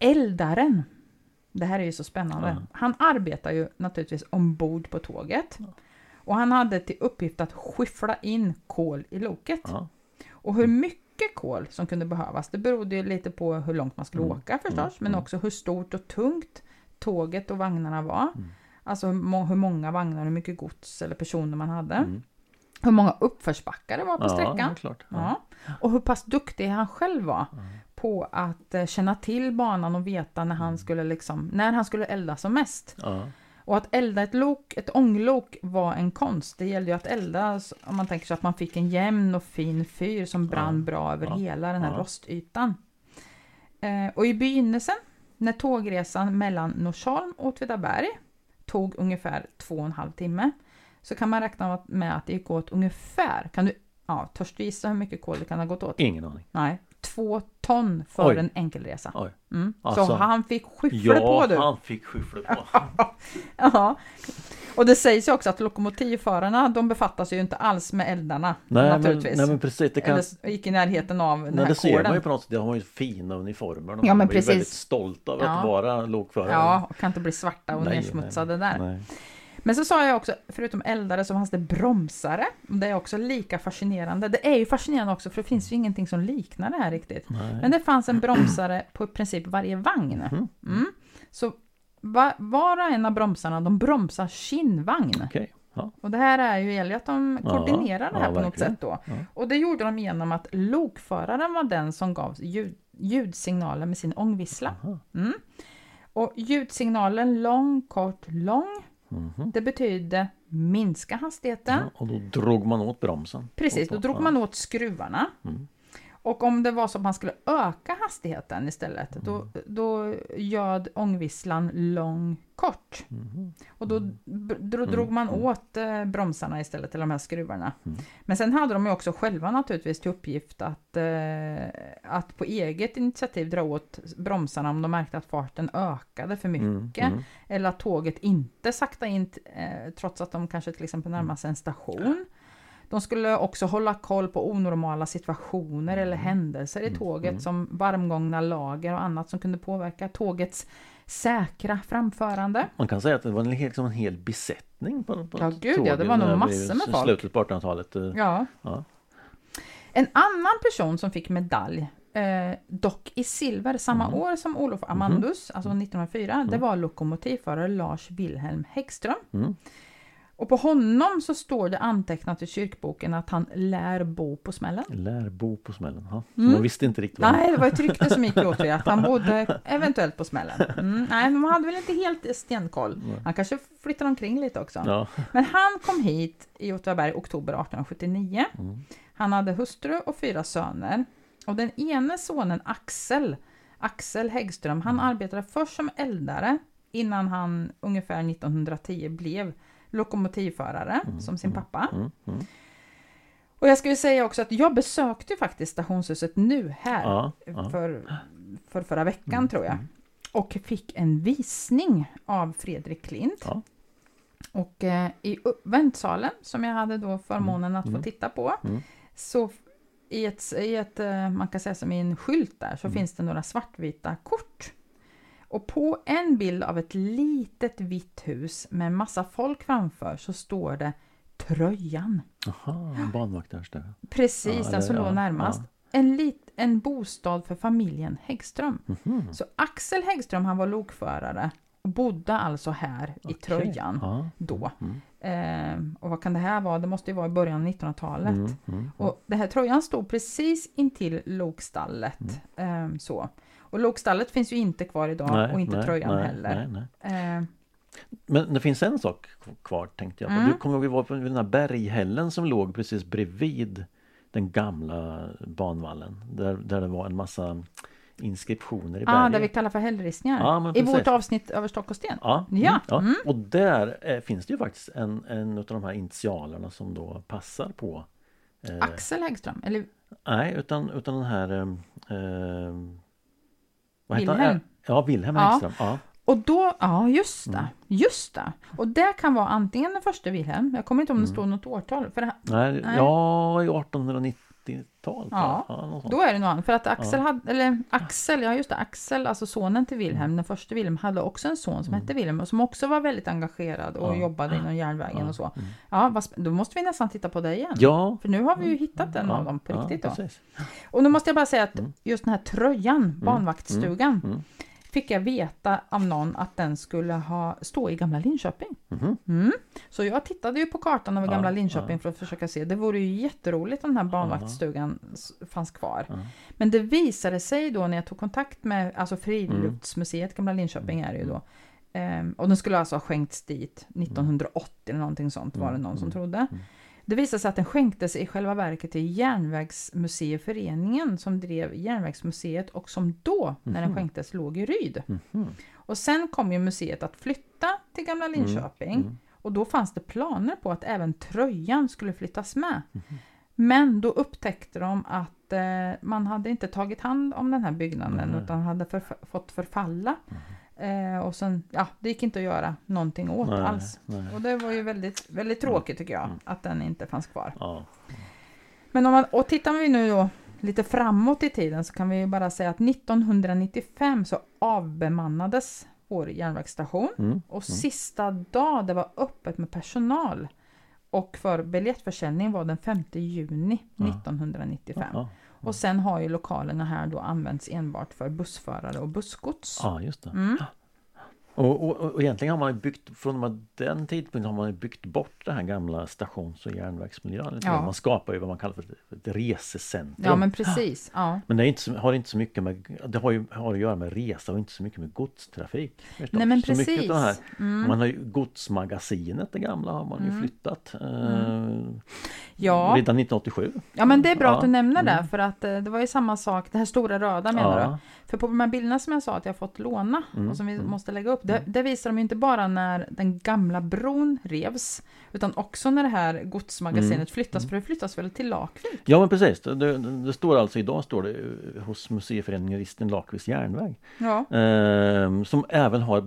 Eldaren. Det här är ju så spännande. Ja. Han arbetar ju naturligtvis ombord på tåget. Och han hade till uppgift att skyffla in kol i loket. Ja. Och hur mycket kol som kunde behövas, det berodde ju lite på hur långt man skulle Mm. åka förstås, men Mm. också hur stort och tungt tåget och vagnarna var. Mm. Alltså hur må- hur många vagnar, hur mycket gods eller personer man hade. Mm. Hur många uppförsbackar det var på Ja, sträckan. Ja. Ja. Och hur pass duktig han själv var på att eh, känna till banan och veta när Mm. han skulle liksom, när han skulle elda som mest. Och att elda ett lok, ett ånglok var en konst. Det gällde ju att elda, om man tänker sig att man fick en jämn och fin fyr som brann Ja, bra över ja, hela den här ja. rostytan. Eh, och i begynnelsen, när tågresan mellan Norsholm och Åtvidaberg tog ungefär två och en halv timme, så kan man räkna med att det gick åt ungefär, kan du, ja, törs du gissa hur mycket kol det kan ha gått åt? Ingen aning. Nej, två ton för Oj. en enkelresa. Oj. Mm. Alltså, så han fick skyffla Ja, på du. han fick skyffla på. Ja. Och det sägs ju också att lokomotivförarna de befattar sig ju inte alls med eldarna Nej, men, naturligtvis. nej men precis. Det kan, Eller gick i närheten av den nej, här det ser man ju på något sätt. De har ju fina uniformer. Ja, men de är precis. väldigt stolta över Ja. att vara lokförare. Ja, och kan inte bli svarta och Nej, nersmutsade där. Nej. Men så sa jag också, förutom eldare så fanns det bromsare. Det är också lika fascinerande. Det är ju fascinerande också för det finns ju ingenting som liknar det här riktigt. Nej. Men det fanns en bromsare på i princip varje vagn. Mhm. Mm. Så va, var och en av bromsarna, de bromsar sin vagn. Okej. Ja. Och det här är ju gäller att de Ja, koordinerar det här ja, på något verkligen. sätt då. Ja. Och det gjorde de genom att lokföraren var den som gav ljud, ljudsignaler med sin ångvissla. Mm. Och ljudsignalen lång, kort, lång, Mhm. det betyder minska hastigheten. Ja, och då drog man åt bromsen. Precis, då drog man åt skruvarna. Mm. Och om det var så att man skulle öka hastigheten istället, då, Mm. då göd ångvisslan lång, kort. Mhm. Och då, då drog man åt eh, bromsarna istället, till de här skruvarna. Mm. Men sen hade de ju också själva naturligtvis till uppgift att, eh, att på eget initiativ dra åt bromsarna om de märkte att farten ökade för mycket. Mm. Mm. Eller att tåget inte sakta in eh, trots att de kanske till exempel närmar sig en station. De skulle också hålla koll på onormala situationer eller händelser i Mm, tåget mm. som varmgångna lager och annat som kunde påverka tågets säkra framförande. Man kan säga att det var en, liksom en hel besättning på, på Ja, gud, ja, det var nog massor med folk. slutet på 1800-talet. eh, Ja. Ja. En annan person som fick medalj, eh, dock i silver, samma Mhm. år som Olof Amandus, alltså 1904, det var lokomotivförare Lars Wilhelm Häggström. Och på honom så står det antecknat i kyrkboken att han lär bo på smällen. Lär bo på smällen. Ja. Mm. man visste inte riktigt vad Nej, det var ett rykte som gick åt det, att han bodde eventuellt på smällen. Mm, nej, men man hade väl inte helt stenkoll. Han kanske flyttade omkring lite också. Ja. Men han kom hit i Åtvidaberg i oktober 1879. Mm. Han hade hustru och fyra söner. Och den ene sonen Axel, Axel Häggström, han Mm. arbetade först som eldare innan han ungefär 1910 blev lokomotivförare som sin pappa. Mm. Mm. Och jag ska ju säga också att jag besökte faktiskt stationshuset nu här Ja, ja. för, för förra veckan Mm, tror jag. mm. Och fick en visning av Fredrik Klint. Ja. Och eh, i väntsalen som jag hade då förmånen att få mm. titta på Mm. så i ett, i ett, eh, man kan säga som i en skylt där, så Mm. finns det några svartvita kort. Och på en bild av ett litet vitt hus med en massa folk framför så står det Tröjan. Jaha, en banvaktare där. Precis, Ja, den som ja, låg närmast. ja. En, lit, en bostad för familjen Häggström. Mhm. Så Axel Häggström han var lokförare och bodde alltså här i Okej. Tröjan Ja. då. Mm. Eh, och vad kan det här vara? Det måste ju vara i början av 1900-talet. Mm. Mm. Och det här tröjan stod precis intill lokstallet. Eh, så. Och lokstallet finns ju inte kvar idag Nej, och inte nej, tröjan nej, heller. Eh, Men det finns en sak kvar tänkte jag. Mm. Du kommer ihåg vi var på den här berghällen som låg precis bredvid den gamla banvallen. Där, där det var en massa inskriptioner i ah, berget. det vi kallar för hällristningar. Ja, I vårt avsnitt över stock och sten. Ja, Ja, mm, ja. mm. och där eh, finns det ju faktiskt en, en av de här initialerna som då passar på eh, Axel Häggström, eller Nej, utan, utan den här ehm, ehm, vad heter Wilhelm. Han? Ja, Wilhelm ja. Engström. Ja. Och då, ja just det, mm. just det. Och det kan vara antingen den första Wilhelm, jag kommer inte ihåg om det mm. står något årtal. För det, nej, nej. Ja, 1890 80-tal? Ja, då är det nog han. För att Axel, ja. hade, eller Axel, ja just det, Axel, alltså sonen till Wilhelm, den första Wilhelm, hade också en son som mm. hette Wilhelm och som också var väldigt engagerad och ja. jobbade inom järnvägen och så. Ja, då måste vi nästan titta på det igen. Ja. För nu har vi ju hittat en av dem på riktigt. då. Och nu måste jag bara säga att just den här tröjan, barnvaktsstugan, fick jag veta av någon att den skulle ha, stå i gamla Linköping. Mhm. Mm. Så jag tittade ju på kartan över Ja, gamla Linköping ja. för att försöka se. Det vore ju jätteroligt om den här barnvaktsstugan s- fanns kvar. Ja. Men det visade sig då när jag tog kontakt med, alltså Friluftsmuseet, gamla Linköping är det ju då. Ehm, och den skulle alltså ha skänkts dit 1980 eller någonting sånt var det någon som Mm, trodde. Mm. Det visade sig att den skänktes i själva verket till Järnvägsmuseiföreningen som drev Järnvägsmuseet och som då, när den Mhm. skänktes, låg i Ryd. Mhm. Och sen kom ju museet att flytta till Gamla Linköping mm. och då fanns det planer på att även tröjan skulle flyttas med. Mhm. Men då upptäckte de att eh, man hade inte tagit hand om den här byggnaden utan hade förf- fått förfalla. Eh, och sen, ja, det gick inte att göra någonting åt Nej, alls. nej. Och det var ju väldigt, väldigt tråkigt tycker jag, Mm. att den inte fanns kvar. Ja. Men om man, och tittar vi nu då lite framåt i tiden så kan vi ju bara säga att 1995 så avbemannades Åre järnvägsstation. Mm. Och sista dag det var öppet med personal och för biljettförsäljning var den 5 juni Ja. 1995. Ja, Och sen har ju lokalerna här då använts enbart för bussförare och bussgods. ja, just det. Mm. Och, och, och egentligen har man byggt, från den tidpunkten har man byggt bort det här gamla stations och järnvägsmiljön. Ja. Man skapar ju vad man kallar för ett, resecentrum. Ja men precis. Ja. Men det inte, så- har inte så mycket med, det har ju har att göra med resa och inte så mycket med godstrafik. Nej men så precis. här, Mm. man har ju godsmagasinet, det gamla, har man ju Mm. flyttat. Eh, Ja. Redan 1987. ja men det är bra Ja. att du nämner det Mm. för att eh, det var ju samma sak, det här stora röda menar du? För på de här bilderna som jag sa att jag fått låna Mm, och som vi mm. måste lägga upp, det, det visar de inte bara när den gamla bron revs, utan också när det här godsmagasinet Mm, flyttas, mm. för det flyttas väl till Lakvik? ja men precis. Det, det, det står alltså idag står det eh, hos museiföreningen Risten Lakviks järnväg. Ja, Eh, som även har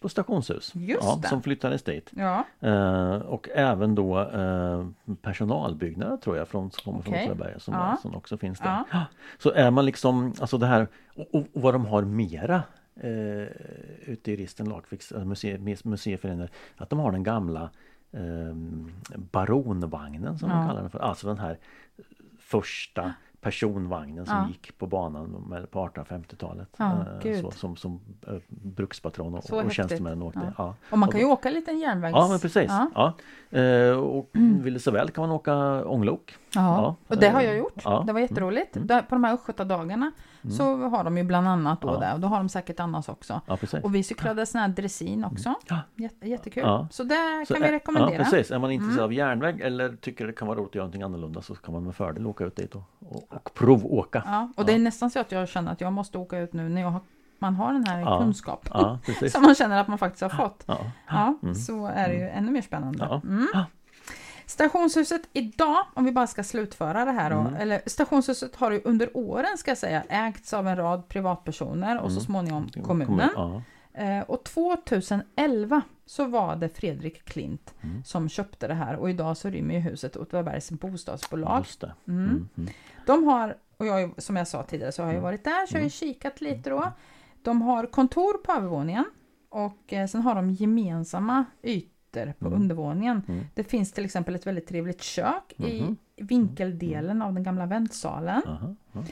på stationshus. Just ja, det. Som flyttades dit. ja, Eh, och även då eh, personalbyggnader tror jag från, som kommer från Okej. Åtvidaberg som, Ja. som också finns där. ja, Så är man liksom, alltså det här och, och vad de har mera eh, ute i Risten Lakviks eh, muse, museiföreningar att de har den gamla eh, baronvagnen som Ja. de kallar den för. Alltså den här första personvagnen som Ja. gick på banan på 1850-talet. Ja, Eh, så, som som eh, brukspatron och, Så och häftigt. tjänstemännen åkte. Ja. Och man kan ju åka en liten järnvägs... Ja men precis. Ja. Eh, och vill det så väl kan man åka ånglok. Ja, och det har eh, jag gjort. ja. Det var jätteroligt. Mm. Där, på de här Östgötadagarna så har de ju bland annat då Ja. det och då har de säkert annars också. Ja. Och vi cyklade sån här dressin också. Ja. Jätte, jättekul. Ja. Så det Så kan vi är- rekommendera. Ja, precis. Är man intresserad Mm. av järnväg eller tycker det kan vara roligt att göra någonting annorlunda så kan man med fördel åka ut dit och, och, och provåka. Ja, och det är nästan så att jag känner att jag måste åka ut nu när jag har, man har den här Ja. kunskap. Ja. Som man känner att man faktiskt har fått. Ja. Ja, Mm. så är det ju ännu mer spännande. Ja. Mm. Stationshuset idag, om vi bara ska slutföra det här då, Mm. eller stationshuset har ju under åren ska jag säga ägts av en rad privatpersoner och så Mm. småningom Kommun- kommunen. Ja. Eh, och 2011 så var det Fredrik Klint Mm. som köpte det här och idag så rymmer ju huset Åtvidabergs bostadsbolag. Mm. Mm. Mm. De har, och jag, som jag sa tidigare så har jag varit där så jag har kikat lite då. De har kontor på övervåningen och eh, sen har de gemensamma ytor på Mm. undervåningen. Mm. Det finns till exempel ett väldigt trevligt kök i Mhm. vinkeldelen av den gamla väntsalen.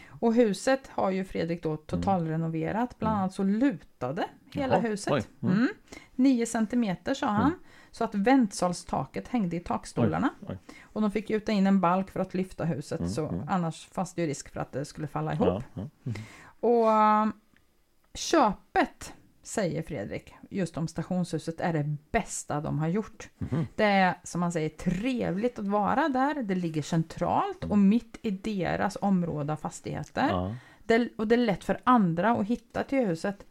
Och huset har ju Fredrik då totalrenoverat. Bland Mm. annat så lutade hela Jaha, huset. oj. Mm. Mm. 9 centimeter sa han. Mm. Så att väntsalstaket hängde i takstolarna. Oj, oj. Och de fick gjuta in en balk för att lyfta huset. Mm, Så mm. annars fanns det ju risk för att det skulle falla ihop. Ja. Ja. Mm. Och um, köpet, säger Fredrik, just om stationshuset är det bästa de har gjort. Mhm. Det är som man säger trevligt att vara där. Det ligger centralt och mitt i deras område av fastigheter. Ja. Det, och det är lätt för andra att hitta till huset.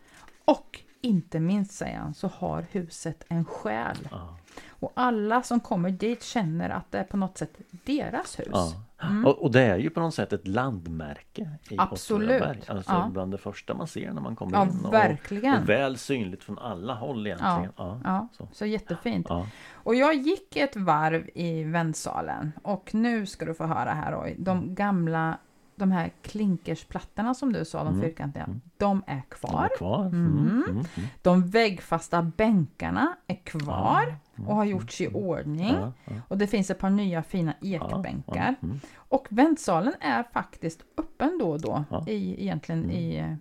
Och inte minst, säger han, så har huset en själ. Ja. Och alla som kommer dit känner att det är på något sätt deras hus. Ja. Mm. Och, och det är ju på något sätt ett landmärke i Absolut. Alltså Ja. bland det första man ser när man kommer Ja, in. Och, verkligen. och väl synligt från alla håll egentligen. Ja. Ja, Så. så jättefint. Och jag gick ett varv i väntsalen och nu ska du få höra här Roy. De gamla, de här klinkersplattorna som du sa, de Mm. fyrkantiga, Mm. de är De kvar. är kvar. Mm. Mm. Mm. De väggfasta bänkarna är kvar och har gjorts i ordning. Och det finns ett par nya fina ekbänkar. Och väntsalen är faktiskt öppen då och då i, egentligen i,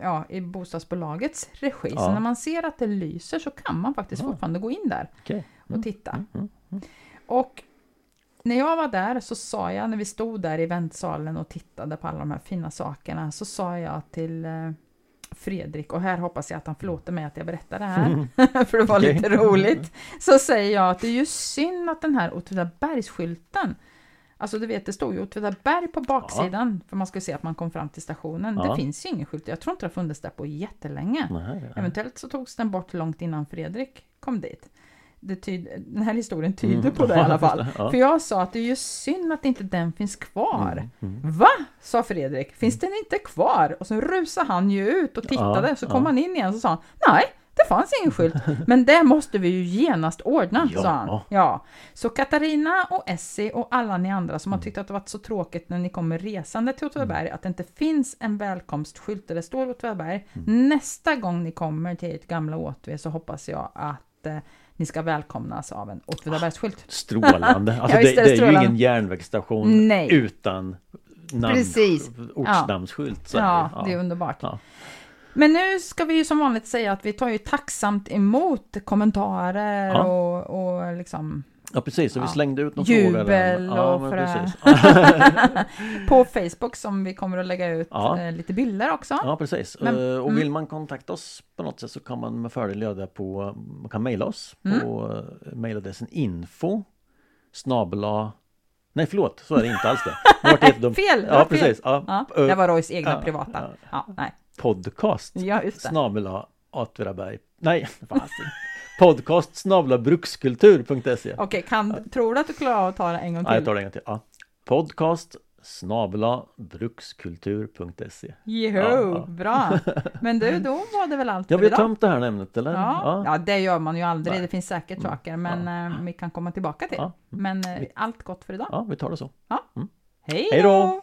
ja, i bostadsbolagets regi. Så Ja. när man ser att det lyser så kan man faktiskt Ja. fortfarande gå in där och Mm. titta. Mm. Mm. Och när jag var där så sa jag, när vi stod där i väntsalen och tittade på alla de här fina sakerna, så sa jag till eh, Fredrik, och här hoppas jag att han förlåter mig att jag berättar det här, för det var Okej. lite roligt. Så säger jag att det är ju synd att den här Åtvidabergsskylten, alltså du vet det står ju Åtvidaberg på baksidan, för man ska se att man kom fram till stationen. Ja. Det finns ju ingen skylt, jag tror inte det har funnits där på jättelänge. Nej, nej. Eventuellt så togs den bort långt innan Fredrik kom dit. Den här historien tyder Mm. på det i alla fall. Ja. För jag sa att det är ju synd att inte den finns kvar. Mm. Mm. Va? sa Fredrik. Finns den inte kvar? Och så rusade han ju ut och tittade. Ja, så kom ja. han in igen och så sa han Nej, Det fanns ingen skylt, men det måste vi ju genast ordna, Ja. sa han. Ja. Så Katarina och Essie och alla ni andra som har tyckt att det varit så tråkigt när ni kommer resande till Åtvidaberg, att det inte finns en välkomstskylt där det står Åtvidaberg. Nästa gång ni kommer till ert gamla Åtvid så hoppas jag att eh, ni ska välkomnas av en Åtvidabergsskylt. Strålande. Alltså Ja, det, det det är ju strålande. ingen järnvägsstation Nej. utan namn, Precis. ortsnamnsskylt. så är Ja, det är ja. underbart. Ja. Men nu ska vi ju som vanligt säga att vi tar ju tacksamt emot kommentarer Ja. och, och liksom ja, precis. Så vi Ja. slängde ut någon Jubel fråga. Ja, och men frä. precis. på Facebook som vi kommer att lägga ut Ja. eh, lite bilder också. Ja, precis. Men- Eh, och mm. vill man kontakta oss på något sätt så kan man med fördel göra det på, man kan mejla oss Mm. på eh, mejladressen info snabela Nej förlåt, så är det inte alls det. Det jättedumt. Fel! Ja fel. precis. Ja. Ja, det var Roys egna ja, privata. ja. Ja, nej. Podcast Ja, just det. snabela Åtvidaberg Nej, fasen. Podcast snabela brukskultur.se Okej, kan, tror du att du klarar av att ta det en gång Ja, jag till? tar det en gång till. Ja. Podcast snabela brukskultur.se Joho, Ja, ja. bra! Men du, då var det väl allt Ja, vi har tömt det här ämnet eller? Ja, ja, det gör man ju aldrig. Nej. Det finns säkert Mm. saker, men eh, vi kan komma tillbaka till. Ja. Men eh, allt gott för idag. ja, vi tar det så. Hej Hej då!